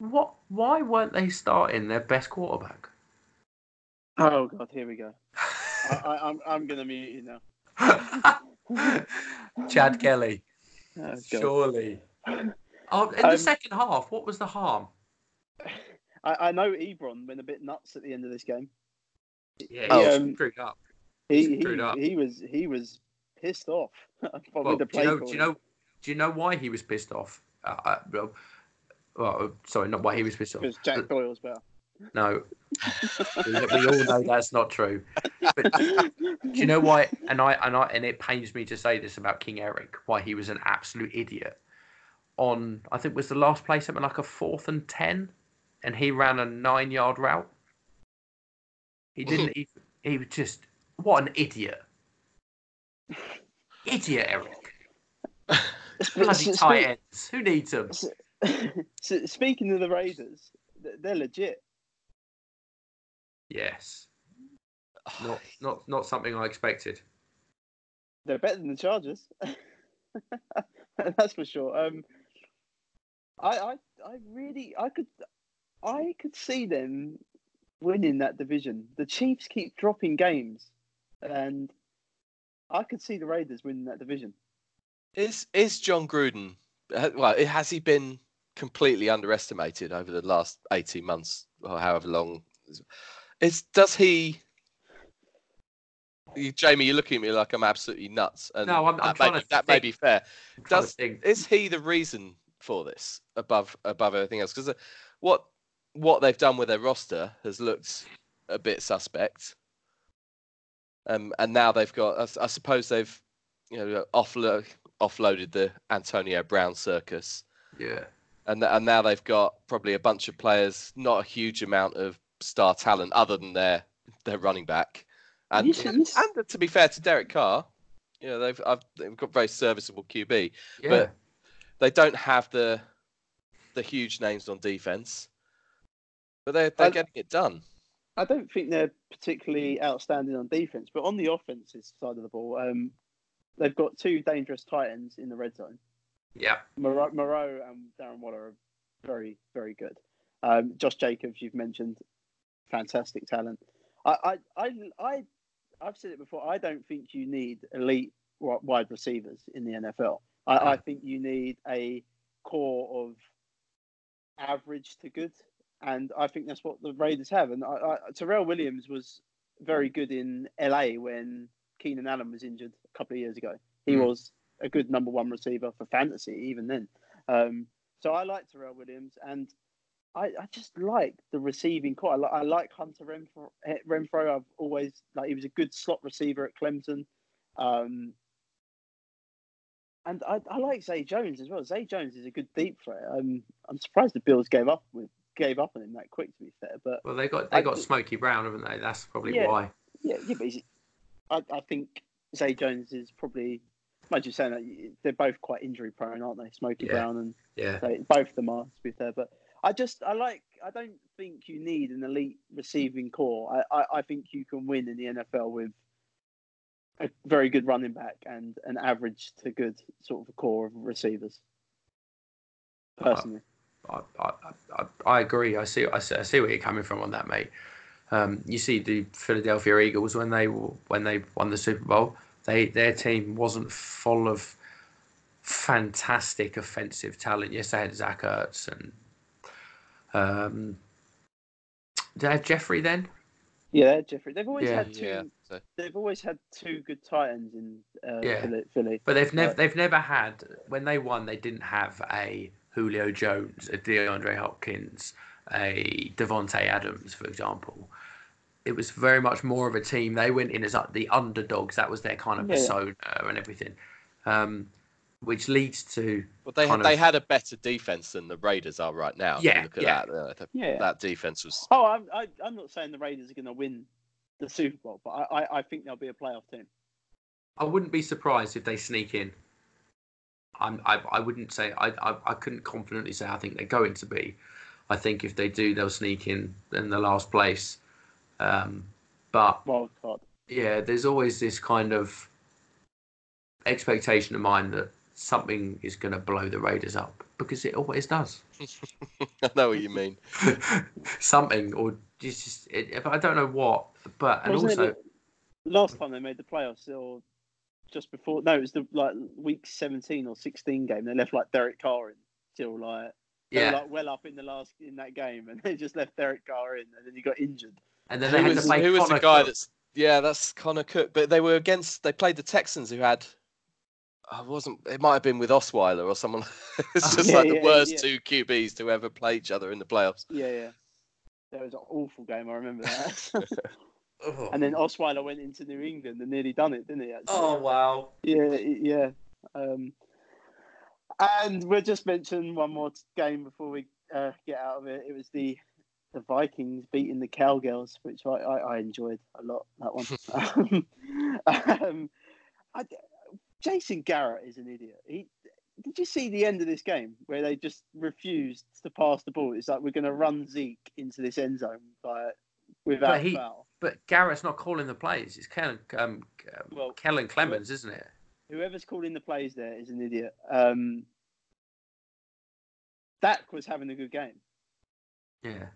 what? Why weren't they starting their best quarterback? Oh God, here we go. I, I, I'm I'm gonna mute you now. Chad Kelly, Oh, surely. Oh, in the Um, second half, what was the harm? I, I know Ebron went a bit nuts at the end of this game. Yeah, Oh. he was um, screwed up. He he, Screwed up. he was he was pissed off Well, the do play you know? Do you know? Do you know why he was pissed off? Uh, uh, well, well, sorry, not why he was pissed off. because Jack uh, Doyle's better. No, we, all know that's not true. But do you know why? And I and I and it pains me to say this about King Eric, why he was an absolute idiot. On I think was the last play something like a fourth and ten, and he ran a nine-yard route. He didn't. even, he was just what an idiot. Idiot Eric. Bloody tight ends. Who needs them? So, speaking of the Raiders, they're legit. Yes. Not not not something I expected. They're better than the Chargers. That's for sure. Um, I, I, I really, I could, I could see them winning that division. The Chiefs keep dropping games, and I could see the Raiders winning that division. Is is Jon Gruden? Well, it- has he been completely underestimated over the last eighteen months or however long? Is does he? You- Jamie, you're looking at me like I'm absolutely nuts, and No, I'm- I'm that, trying may, to be- that may be fair. I'm trying to Does is he the reason for this above above everything else? Because what what they've done with their roster has looked a bit suspect. Um, and now they've got. I I suppose they've, you know, offload, offloaded the Antonio Brown circus, Yeah. And th- and now they've got probably a bunch of players, not a huge amount of star talent other than their their running back, and You see- you see- and to be fair to Derek Carr, you know they've I've, they've got very serviceable QB. Yeah. But- They don't have the the huge names on defense, but they're they're I- getting it done. I don't think they're particularly outstanding on defense, but on the offensive side of the ball, um, they've got two dangerous Titans in the red zone. Yeah. Moreau, Moreau and Darren Waller are very, very good. Um, Josh Jacobs, you've mentioned, fantastic talent. I, I, I, I, I've said it before. I don't think you need elite wide receivers in the NFL. I, I think you need a core of average to good, and I think that's what the Raiders have. And I, I, Tyrell Williams was very good in LA when Keenan Allen was injured a couple of years ago. He Mm. was a good number one receiver for fantasy even then. Um, so I like Tyrell Williams, and I, I just like the receiving corps. I, li- I like Hunter Renfrow, eh, Renfrow. I've always like he was a good slot receiver at Clemson. Um, and I, I like Zay Jones as well. Zay Jones is a good deep threat. Um, I'm surprised the Bills gave up with gave up on him that quick. To be fair, but Well, they got they got think- Smokey Brown, haven't they? That's probably Yeah. why. yeah, yeah, but he's, I, I think Zay Jones is probably. Imagine you saying that they're both quite injury prone, aren't they? Smokey Yeah. Brown and Yeah. So both of them are, to be fair. But I just I like I don't think you need an elite receiving corps. I, I, I think you can win in the NFL with a very good running back and an average to good sort of a core of receivers. Personally, I, I, I, I agree. I see, I see. I see where you're coming from on that, mate. Um, you see the Philadelphia Eagles when they when they won the Super Bowl, they their team wasn't full of fantastic offensive talent. Yes, they had Zach Ertz and um, did they have Jeffery then? yeah, Jeffery. They've always Yeah. had two. Yeah. So, They've always had two good tight ends in uh, Yeah. Philly, Philly. But they've never they've never had when they won. They didn't have a Julio Jones, a DeAndre Hopkins, a Davante Adams, for example. It was very much more of a team. They went in as uh, the underdogs. That was their kind of Yeah, yeah. persona and everything, um, which leads to but they kind they had a better defense than the Raiders are right now. Yeah, look at yeah. that. uh, that. Yeah. That defense was. Oh, I'm I, I'm not saying the Raiders are going to win the Super Bowl, but I, I, I think they'll be a playoff team. I wouldn't be surprised if they sneak in. I'm, I, I wouldn't say I, I, I couldn't confidently say I think they're going to be. I think if they do, they'll sneak in in the last place. Um, but Wild card. yeah, there's always this kind of expectation of mine that something is going to blow the Raiders up because it always does. I know what you mean. something or just, just it, I don't know what, but and Wasn't it also the- last time they made the playoffs, or just before? No, it was the like week seventeen or sixteen game. They left like Derek Carr in till like they were, yeah, like well up in the last in that game, and they just left Derek Carr in, and then he got injured. And then they Who had was, to play who was the guy Cook. that's yeah that's Connor Cook but they were against they played the Texans who had I wasn't it might have been with Osweiler or someone it's Oh, just yeah, like the yeah, worst yeah. two QBs to ever play each other in the playoffs Yeah, yeah. That was an awful game. I remember that. Oh. and then Osweiler went into New England and nearly done it, didn't he? Actually? oh wow. Yeah, yeah. Um, and we'll just mention one more game before we uh, get out of it. It was the the Vikings beating the Cowgirls, which I, I, I enjoyed a lot. That one. um, I, Jason Garrett is an idiot. He did you see the end of this game where they just refused to pass the ball? It's like we're going to run Zeke into this end zone by, without But he- foul. But Garrett's not calling the plays. It's Kellen, um, um, Well, Kellen Clemens, isn't it? whoever's calling the plays there is an idiot. Um, Dak was having a good game, Yeah.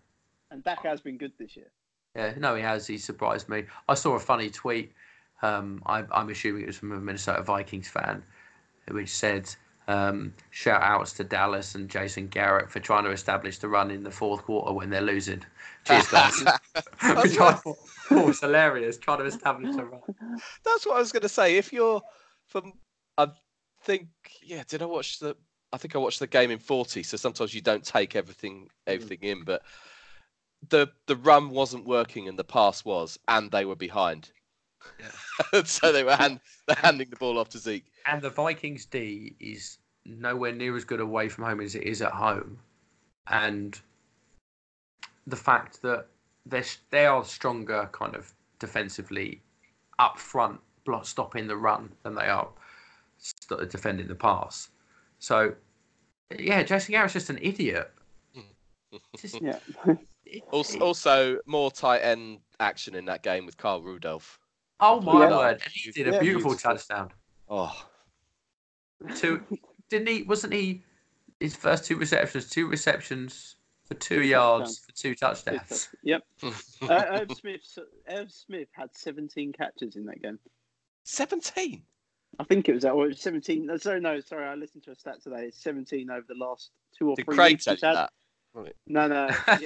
And Dak has been good this year. Yeah, no, he has. He surprised me. I saw a funny tweet. Um, I, I'm assuming it was from a Minnesota Vikings fan, which said, um, "Shout outs to Dallas and Jason Garrett for trying to establish the run in the fourth quarter when they're losing." Cheers, guys. which I thought oh, was hilarious. Trying to establish a run. that's what I was going to say if you're from I think yeah did I watch the I think I watched the game in 40 so sometimes you don't take everything everything in but the the run wasn't working and the pass was and they were behind. So they were hand, they're handing the ball off to Zeke. And the Vikings D is nowhere near as good away from home as it is at home, and the fact that they they are stronger kind of defensively up front, block stopping the run than they are defending the pass. So, yeah, Jason Garrett's just an idiot. Just- Yeah, it- also, also more tight end action in that game with Carl Rudolph oh my Yeah. word! And he did a Yeah. beautiful Beautiful. touchdown. oh two didn't he wasn't he his first two receptions two receptions for two yards for two touchdowns yep. Uh, Irv Smith. Irv Smith had 17 catches in that game. 17 I think it was that. Or it was 17. No, sorry, no, sorry. I listened to a stat today. It's 17 over the last two or did three Craig weeks. tell he's you that Right. No, no.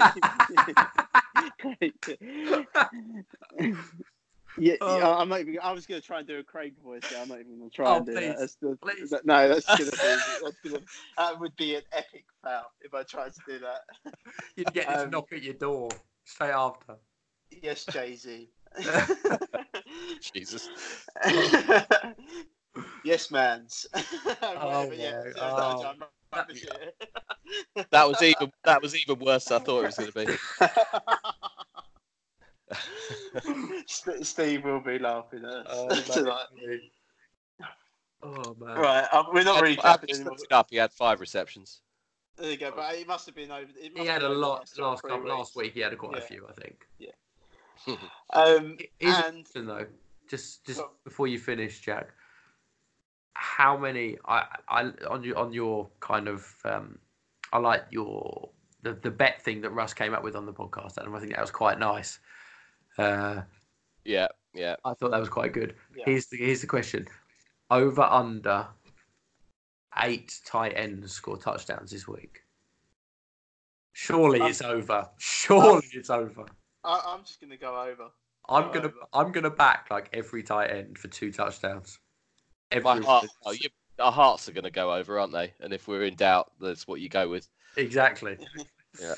yeah, Oh. yeah, I'm not even. I was going to try and do a Craig voice. Yeah, I'm not even going to try Oh, and do please, that. That's the, please. that- no, that's going to be. That's gonna, that would be an epic fail if I tried to do that. You'd get this Um, knock at your door straight after. Yes, Jay Z. Jesus. Yes, man's. Oh, yeah, my- oh. so I'm rubbish at it. That was even that was even worse than I thought it was going to be. Steve will be laughing at us Oh, tonight. Oh, man. Right, um, we're not really I've clapping anymore. up. He had five receptions. There you go, but it must have been over. It He had a lot the two or last couple, last week. He had quite a few, I think. Um, Here's and though, just just Go. before you finish, Jack. How many? I I on your on your kind of um, I like your the the bet thing that Russ came up with on the podcast, and I think that was quite nice. Uh, Yeah, yeah. I thought that was quite good. Yeah. Here's the here's the question: over under eight tight ends score touchdowns this week. Surely Um, it's over. Surely it's over. I, I'm just going to go over. I'm go gonna over. I'm gonna back like every tight end for two touchdowns. Every, My heart, oh, you, our hearts are going to go over, aren't they? And if we're in doubt, that's what you go with. exactly. Yeah.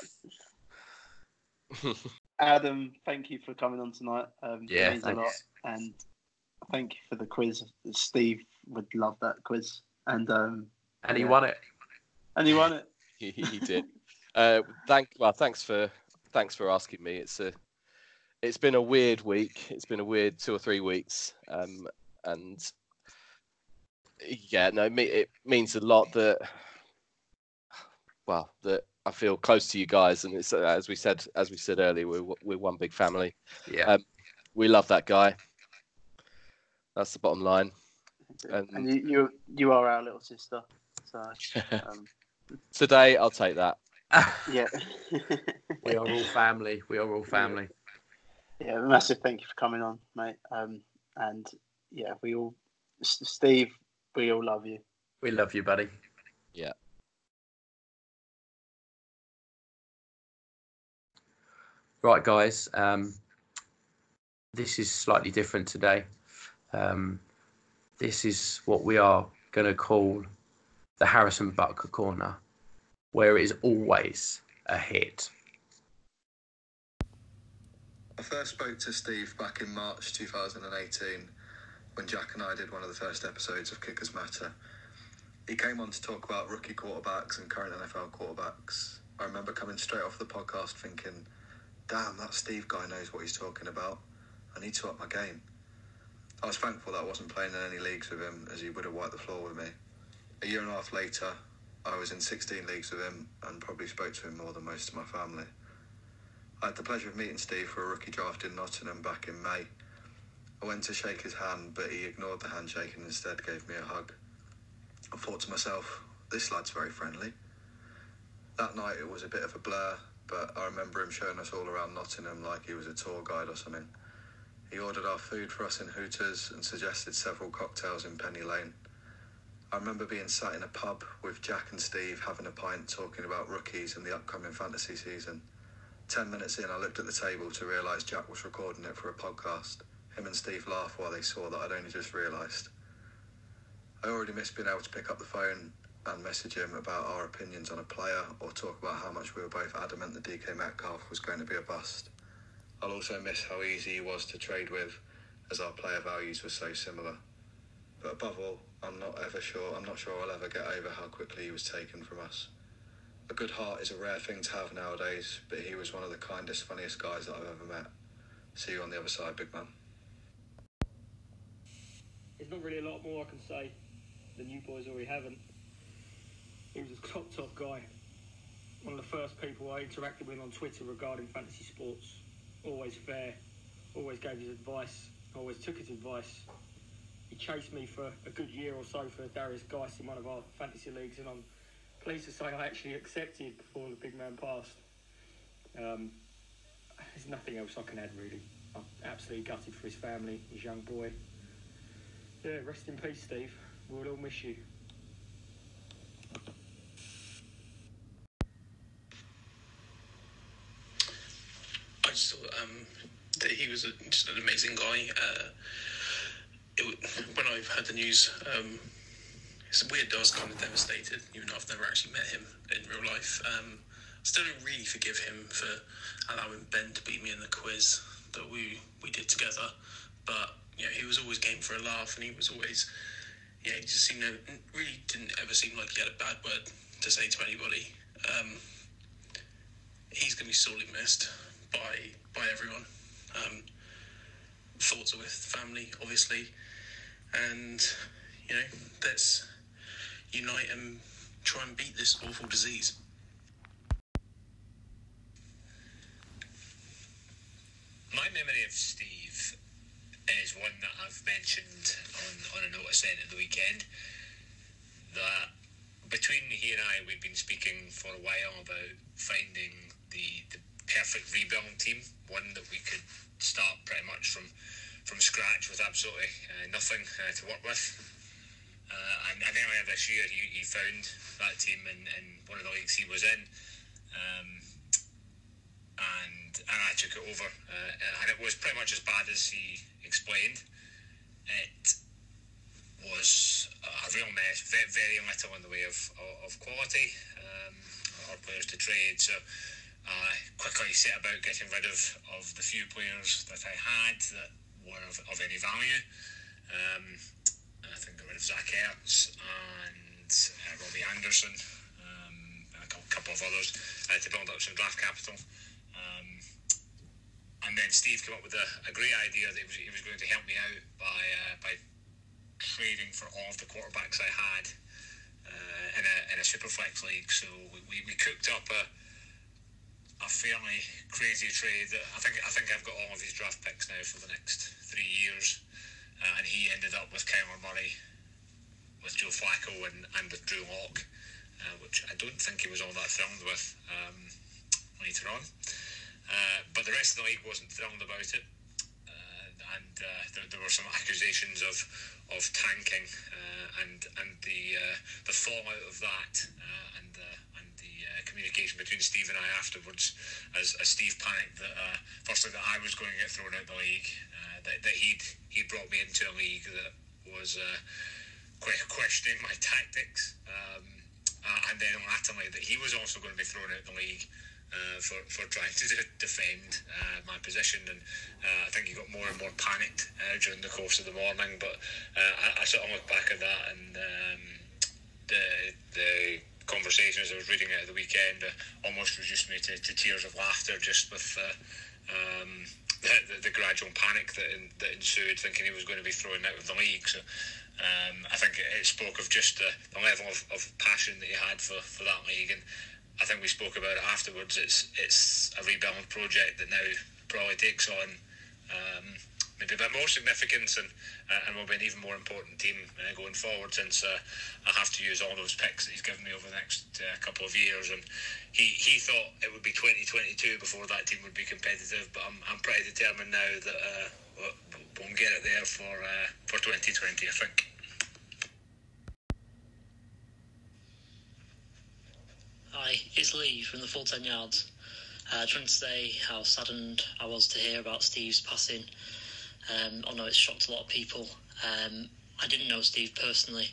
Adam, thank you for coming on tonight. Um, Yeah, means a lot. thanks. And thank you for the quiz. Steve would love that quiz. And um, And he Yeah. won it. and he won it. he, he did. Uh, thank well, thanks for thanks for asking me. It's a it's been a weird week. It's been a weird two or three weeks, um, and yeah, no, it, means a lot that well that I feel close to you guys, and it's uh, as we said as we said earlier, we're we're one big family. Yeah. Um, We love that guy. That's the bottom line. And, And- you, you you are our little sister. So um, Today, I'll take that. yeah. we are all family. We are all family. Yeah, massive thank you for coming on, mate. Um, and yeah, we all, Steve, we all love you. We love you, buddy. Yeah. Right, guys. Um, this is slightly different today. Um, this is what we are going to call the Harrison Butker Corner, where it is always a hit. I first spoke to Steve back in March 2018 when Jack and I did one of the first episodes of Kickers Matter. He came on to talk about rookie quarterbacks and current NFL quarterbacks. I remember coming straight off the podcast thinking, damn, that Steve guy knows what he's talking about. I need to up my game. I was thankful that I wasn't playing in any leagues with him as he would have wiped the floor with me. A year and a half later, I was in 16 leagues with him and probably spoke to him more than most of my family. I had the pleasure of meeting Steve for a rookie draft in Nottingham back in May. I went to shake his hand, but he ignored the handshake and instead gave me a hug. I thought to myself, this lad's very friendly. That night it was a bit of a blur, but I remember him showing us all around Nottingham like he was a tour guide or something. He ordered our food for us in Hooters and suggested several cocktails in Penny Lane. I remember being sat in a pub with Jack and Steve having a pint talking about rookies and the upcoming fantasy season. Ten minutes in, I looked at the table to realise Jack was recording it for a podcast. Him and Steve laughed while they saw that I'd only just realised. I already missed being able to pick up the phone and message him about our opinions on a player or talk about how much we were both adamant that DK Metcalf was going to be a bust. I'll also miss how easy he was to trade with, as our player values were so similar. But above all, I'm not ever sure. I'm not sure I'll ever get over how quickly he was taken from us. A good heart is a rare thing to have nowadays, but he was one of the kindest, funniest guys that I've ever met. See you on the other side, big man. There's not really a lot more I can say than you boys already haven't. He was a top, top guy. One of the first people I interacted with on Twitter regarding fantasy sports. Always fair, always gave his advice, always took his advice. He chased me for a good year or so for Derrius Guice in one of our fantasy leagues, and I'm pleased to say I actually accepted before the big man passed. Um, there's nothing else I can add really. I'm absolutely gutted for his family, his young boy. Yeah, rest in peace, Steve. We'll all miss you. I just thought um, that he was a, just an amazing guy. Uh, it, when I heard the news, um, it's weird that I was kind of devastated, even though I've never actually met him in real life. Um, I still don't really forgive him for allowing Ben to beat me in the quiz that we, we did together, but you know, he was always game for a laugh, and he was always yeah, he just seemed to, really didn't ever seem like he had a bad word to say to anybody. Um, he's going to be sorely missed by by everyone. Um, thoughts are with family, obviously, and you know, let's unite and try and beat this awful disease. My memory of Steve is one that I've mentioned on, on a notice sent at the weekend. That between he and I, we've been speaking for a while about finding the, the perfect rebuild team, one that we could start pretty much from from scratch with absolutely uh, nothing uh, to work with. Uh, and, and earlier this year, he, he found that team in, in one of the leagues he was in. Um, and and I took it over, uh, and it was pretty much as bad as he explained. It was a real mess, very, very little in the way of of, quality um, or players to trade. So I quickly set about getting rid of, of the few players that I had that were of, of any value. Um, I think got rid of Zach Ertz and uh, Robby Anderson, um, a couple of others uh, to build up some draft capital. And then Steve came up with a, a great idea that he was, he was, going to help me out by uh, by trading for all of the quarterbacks I had uh, in a in a superflex league. So we, we, cooked up a a fairly crazy trade. that I think I think I've got all of his draft picks now for the next three years, uh, and he ended up with Kyler Murray, with Joe Flacco, and, and with Drew Lock, uh, which I don't think he was all that thrilled with um, later on. Uh, but the rest of the league wasn't thrilled about it, uh, and uh, there, there, were some accusations of of tanking, uh, and and the the fallout of that, and and the communication between Steve and I afterwards, as, as Steve panicked that uh, firstly that I was going to get thrown out of the league, uh, that, that he'd he brought me into a league that was uh, questioning my tactics, um, uh, and then latterly that he was also going to be thrown out of the league. Uh, for, for trying to defend uh, my position, and uh, I think he got more and more panicked uh, during the course of the morning. But uh, I, I, sort of look back at that, and um, the the conversations I was reading it at the weekend uh, almost reduced me to, to, tears of laughter just with um, the, the, the, gradual panic that, in, that ensued, thinking he was going to be thrown out of the league. So um, I think it, it, spoke of just the, the level of, of, passion that he had for, for that league, and I think we spoke about it afterwards. It's it's a rebuild project that now probably takes on. Um, maybe a bit more significance and uh, and will be an even more important team uh, going forward since uh, I have to use all those picks that he's given me over the next uh, couple of years and he, he thought it would be 2022 before that team would be competitive but I'm, I'm pretty determined now that uh, we'll, we'll get it there for uh, for 2020 I think. Hi, it's Lee from the Full 10 Yards. Uh, trying to say how saddened I was to hear about Steve's passing um, I know it's shocked a lot of people. Um, I didn't know Steve personally,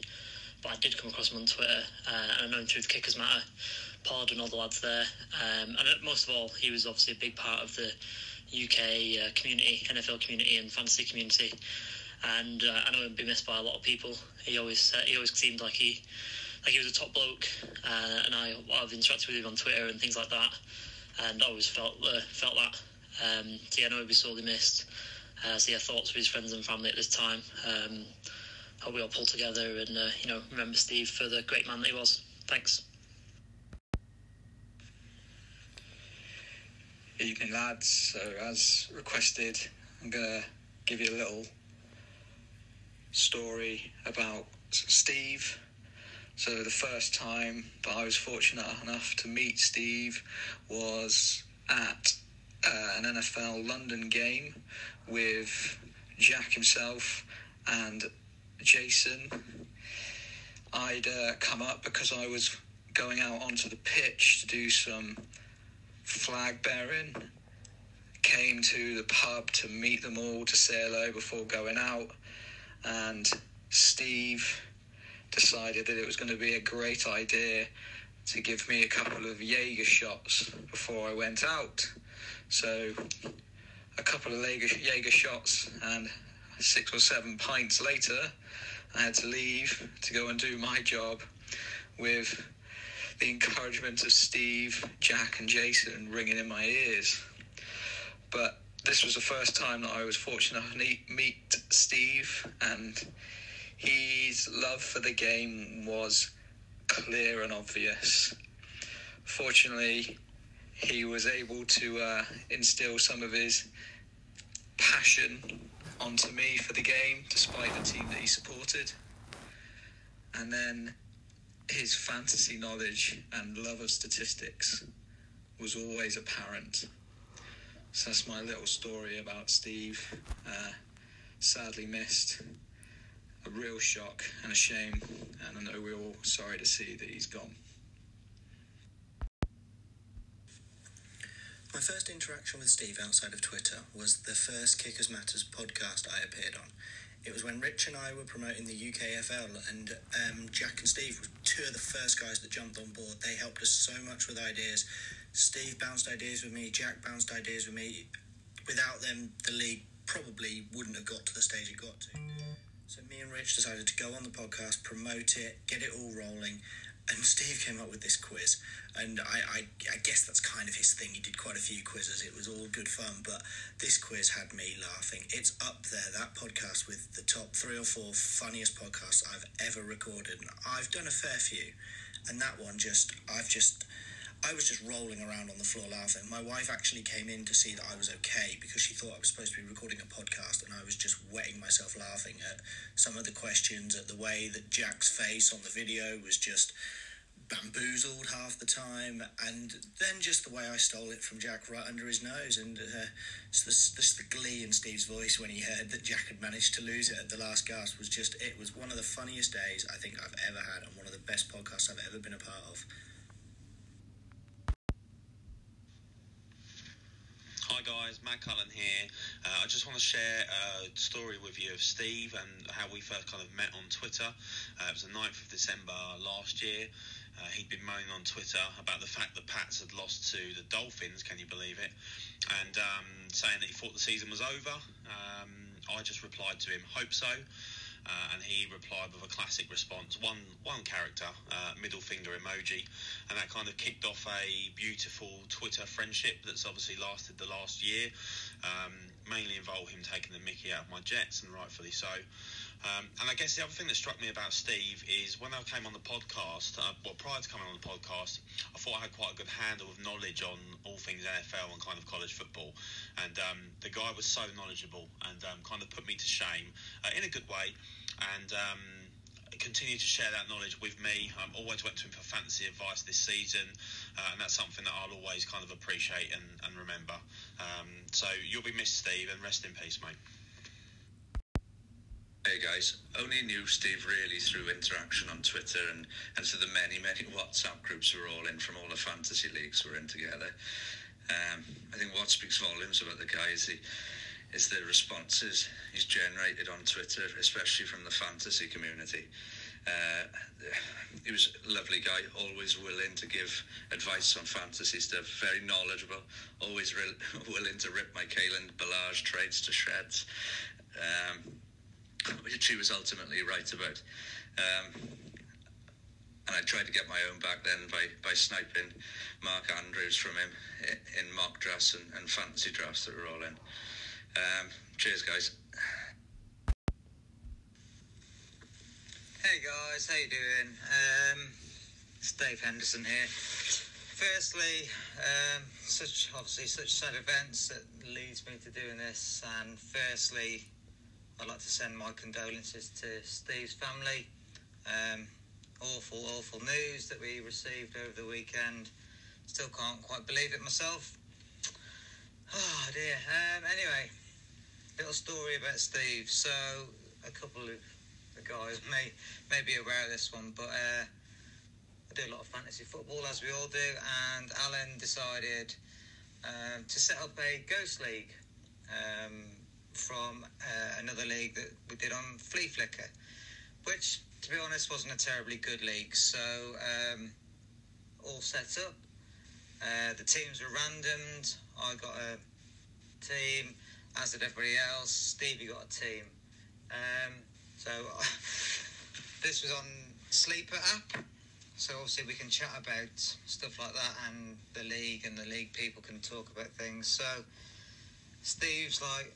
but I did come across him on Twitter, uh, and I know him through the Kickers Matter pod and all the lads there. Um, and most of all, he was obviously a big part of the UK uh, community, NFL community, and fantasy community. And uh, I know he'd be missed by a lot of people. He always uh, he always seemed like he like he was a top bloke, uh, and I I've interacted with him on Twitter and things like that, and I always felt uh, felt that. Um, so yeah, I know he'd be sorely missed. Uh, so yeah, thoughts for his friends and family at this time. Um, hope we all pull together and uh, you know remember Steve for the great man that he was. Thanks. Evening, lads. So, as requested, I'm gonna give you a little story about Steve. So, the first time that I was fortunate enough to meet Steve was at uh, an NFL London game with Jack himself and Jason. I'd uh, come up because I was going out onto the pitch to do some flag bearing, came to the pub to meet them all to say hello before going out, and Steve decided that it was going to be a great idea to give me a couple of Jaeger shots before I went out. So, a couple of Jaeger, shots and six or seven pints later, I had to leave to go and do my job with the encouragement of Steve, Jack, and Jason ringing in my ears. But this was the first time that I was fortunate enough to meet Steve, and his love for the game was clear and obvious. Fortunately, he was able to uh, instill some of his passion onto me for the game, despite the team that he supported. And then his fantasy knowledge and love of statistics was always apparent. So that's my little story about Steve. Uh, sadly missed. A real shock and a shame, and I know we're all sorry to see that he's gone. My first interaction with Steve outside of Twitter was the first Kickers Matters podcast I appeared on. It was when Rich and I were promoting the UKFL, and um, Jack and Steve were two of the first guys that jumped on board. They helped us so much with ideas. Steve bounced ideas with me, Jack bounced ideas with me. Without them, the league probably wouldn't have got to the stage it got to. So me and Rich decided to go on the podcast, promote it, get it all rolling, and Steve came up with this quiz. And I, I, I guess that's kind of his thing. He did quite a few quizzes. It was all good fun, but this quiz had me laughing. It's up there, that podcast, with the top three or four funniest podcasts I've ever recorded. And I've done a fair few, and that one just, I've just. I was just rolling around on the floor laughing. My wife actually came in to see that I was okay because she thought I was supposed to be recording a podcast, and I was just wetting myself laughing at some of the questions, at the way that Jack's face on the video was just bamboozled half the time, and then just the way I stole it from Jack right under his nose, and uh, just this, this the glee in Steve's voice when he heard that Jack had managed to lose it at the last gasp was just it was one of the funniest days I think I've ever had, and one of the best podcasts I've ever been a part of. Hi guys, Matt Cullen here. Uh, I just want to share a story with you of Steve and how we first kind of met on Twitter. Uh, it was the 9th of December last year. Uh, he'd been moaning on Twitter about the fact that Pats had lost to the Dolphins, can you believe it? And um, saying that he thought the season was over. Um, I just replied to him, hope so. Uh, and he replied with a classic response, one one character, uh, middle finger emoji, and that kind of kicked off a beautiful Twitter friendship that's obviously lasted the last year. Um, mainly involved him taking the Mickey out of my Jets, and rightfully so. Um, and I guess the other thing that struck me about Steve is when I came on the podcast, uh, well, prior to coming on the podcast, I thought I had quite a good handle of knowledge on all things NFL and kind of college football. And um, the guy was so knowledgeable and um, kind of put me to shame uh, in a good way. And um, continued to share that knowledge with me. I um, always went to him for fantasy advice this season, uh, and that's something that I'll always kind of appreciate and, and remember. Um, so you'll be missed, Steve, and rest in peace, mate. Hey guys, only knew Steve really through interaction on Twitter and, and to the many, many WhatsApp groups we're all in from all the fantasy leagues we're in together. Um, I think what speaks volumes about the guy is, the, is the responses he's generated on Twitter, especially from the fantasy community. Uh, he was a lovely guy, always willing to give advice on fantasy stuff, very knowledgeable, always re- willing to rip my Kalen Ballage trades to shreds. Um, which he was ultimately right about. Um, and I tried to get my own back then by, by sniping Mark Andrews from him in, in mock drafts and, and, fantasy drafts that we're all in. Um, cheers, guys. Hey guys, how you doing? Um, it's Dave Henderson here. Firstly, um, such obviously such sad events that leads me to doing this, and firstly, I'd like to send my condolences to Steve's family. Um, awful, awful news that we received over the weekend. Still can't quite believe it myself. Oh dear. Um, anyway, little story about Steve. So, a couple of the guys may may be aware of this one, but uh, I do a lot of fantasy football, as we all do. And Alan decided um, to set up a ghost league um, from uh, another league that we did on Fleaflicker, which, to be honest, wasn't a terribly good league. So, um, all set up. Uh, the teams were randomed. I got a team, as did everybody else. Stevie got a team. Um, so, this was on Sleeper app. So obviously we can chat about stuff like that and the league and the league people can talk about things. So Steve's like,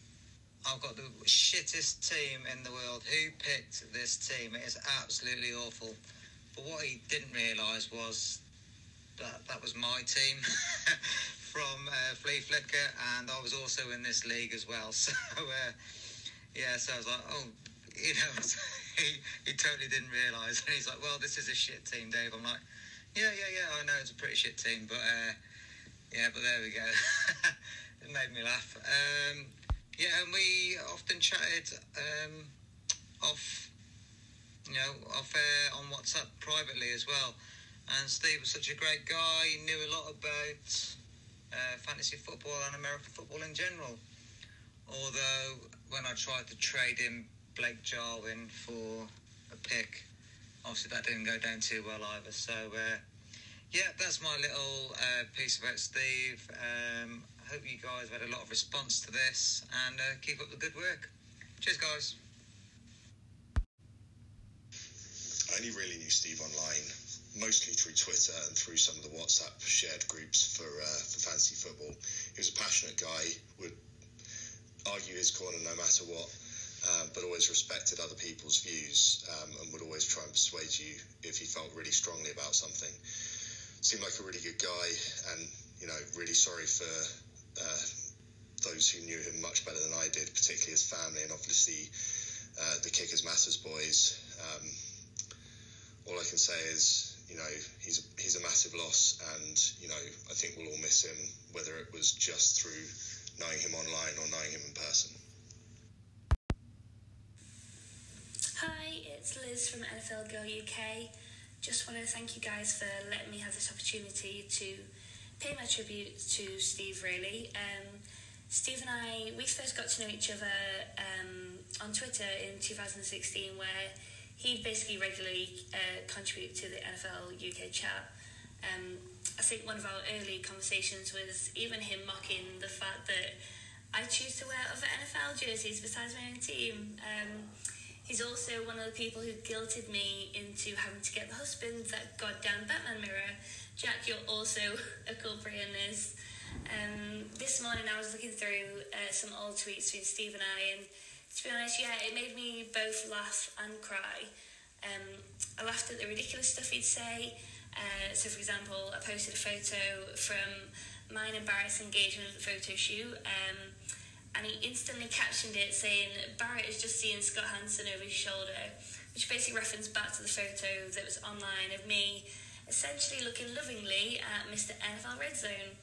I've got the shittest team in the world. Who picked this team? It is absolutely awful. But what he didn't realise was that that was my team from uh, Fleaflicker, and I was also in this league as well. So uh, yeah, so I was like, oh, you know, he, he totally didn't realise. And he's like, well, this is a shit team, Dave. I'm like, yeah, yeah, yeah, I know it's a pretty shit team, but uh, yeah, but there we go. it made me laugh. Um, yeah, and we often chatted um, off, you know, off air on WhatsApp privately as well. And Steve was such a great guy. He knew a lot about uh, fantasy football and American football in general. Although when I tried to trade him Blake Jarwin for a pick, obviously that didn't go down too well either. So uh, yeah, that's my little uh, piece about Steve. Um, I hope you guys have had a lot of response to this and uh, keep up the good work. Cheers, guys. I only really knew Steve online, mostly through Twitter and through some of the WhatsApp shared groups for uh, for fantasy football. He was a passionate guy, would argue his corner no matter what, uh, but always respected other people's views um, and would always try and persuade you if he felt really strongly about something. Seemed like a really good guy, and you know, really sorry for uh, those who knew him much better than I did, particularly his family and obviously uh, the Kickers Matters boys. Um, all I can say is, you know, he's a, he's a massive loss, and you know, I think we'll all miss him, whether it was just through knowing him online or knowing him in person. Hi, it's Liz from NFL Girl UK. Just want to thank you guys for letting me have this opportunity to pay my tribute to Steve, really. Um, Steve and I, we first got to know each other um, on Twitter in 2016, where he basically regularly uh, contributed to the NFL UK chat. Um, I think one of our early conversations was even him mocking the fact that I choose to wear other NFL jerseys besides my own team. Um, he's also one of the people who guilted me into having to get the husband that goddamn Batman mirror. Jack, you're also a culprit in this. Um, this morning I was looking through uh, some old tweets between Steve and I, and to be honest, yeah, it made me both laugh and cry. Um, I laughed at the ridiculous stuff he'd say. Uh, so, for example, I posted a photo from mine and Barrett's engagement photo shoot, um, and he instantly captioned it saying, Barrett is just seeing Scott Hanson over his shoulder, which basically referenced back to the photo that was online of me essentially looking lovingly at Mr. NFL Red Zone.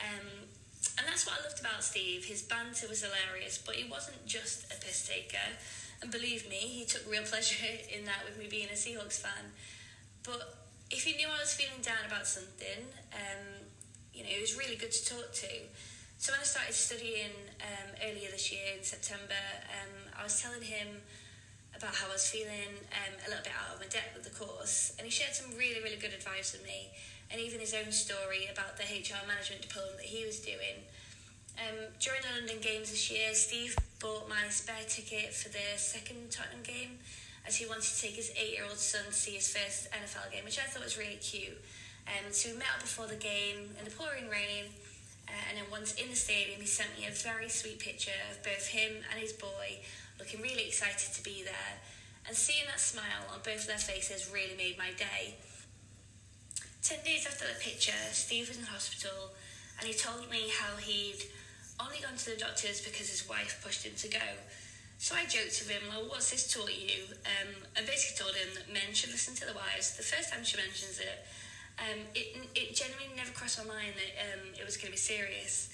Um, and that's what I loved about Steve. His banter was hilarious, but he wasn't just a piss taker. And believe me, he took real pleasure in that with me being a Seahawks fan. But if he knew I was feeling down about something, um, you know, it was really good to talk to. So when I started studying um, earlier this year in September, um, I was telling him about how I was feeling um, a little bit out of my depth with the course, and he shared some really, really good advice with me, and even his own story about the HR management diploma that he was doing. Um, during the London Games this year, Steve bought my spare ticket for the second Tottenham game, as he wanted to take his eight-year-old son to see his first NFL game, which I thought was really cute. Um, so we met up before the game in the pouring rain, uh, and then once in the stadium, he sent me a very sweet picture of both him and his boy looking really excited to be there. And seeing that smile on both of their faces really made my day. Ten days after the picture, Steve was in hospital and he told me how he'd only gone to the doctors because his wife pushed him to go. So I joked with him, well, what's this taught you? Um, and basically told him that men should listen to the wives. The first time she mentions it, um, it, it genuinely never crossed my mind that um, it was going to be serious.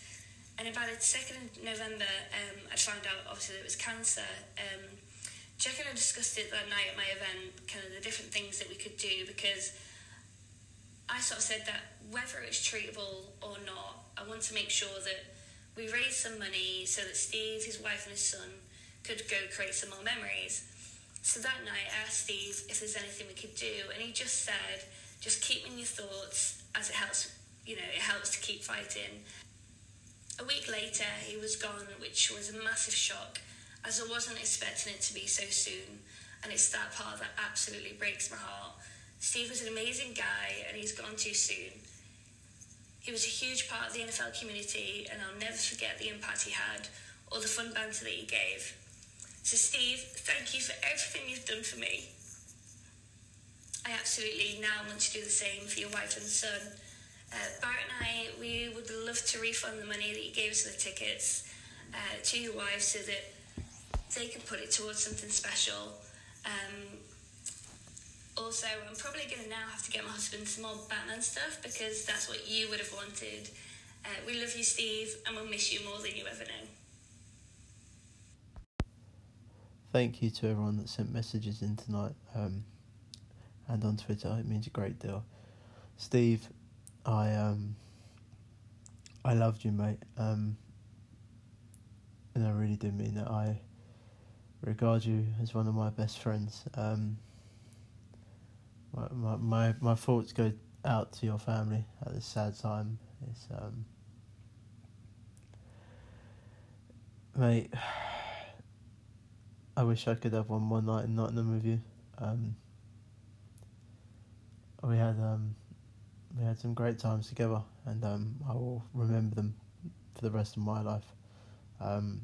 And about the 2nd of November, um, I found out obviously that it was cancer. Um, Jack and I discussed it that night at my event, kind of the different things that we could do because I sort of said that whether it's treatable or not, I want to make sure that we raise some money so that Steve, his wife, and his son could go create some more memories. So that night, I asked Steve if there's anything we could do, and he just said, "Just keep in your thoughts, as it helps. You know, it helps to keep fighting." A week later, he was gone, which was a massive shock, as I wasn't expecting it to be so soon, and it's that part that absolutely breaks my heart. Steve was an amazing guy, and he's gone too soon. He was a huge part of the NFL community, and I'll never forget the impact he had or the fun banter that he gave. So, Steve, thank you for everything you've done for me. I absolutely now want to do the same for your wife and son. Uh, Bart and I, we would love to refund the money that you gave us for the tickets uh, to your wife so that they can put it towards something special. Um, also, I'm probably going to now have to get my husband some more Batman stuff because that's what you would have wanted. Uh, we love you, Steve, and we'll miss you more than you ever know. Thank you to everyone that sent messages in tonight um, and on Twitter. It means a great deal. Steve, I um, I loved you, mate. Um, and I really do mean that. I regard you as one of my best friends. Um, my, my my my thoughts go out to your family at this sad time. It's um, mate. I wish I could have one more night in Nottingham with you. Um, we had um, we had some great times together, and um, I will remember them for the rest of my life. Um,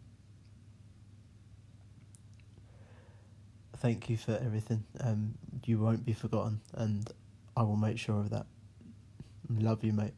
thank you for everything. Um, you won't be forgotten, and I will make sure of that. Love you, mate.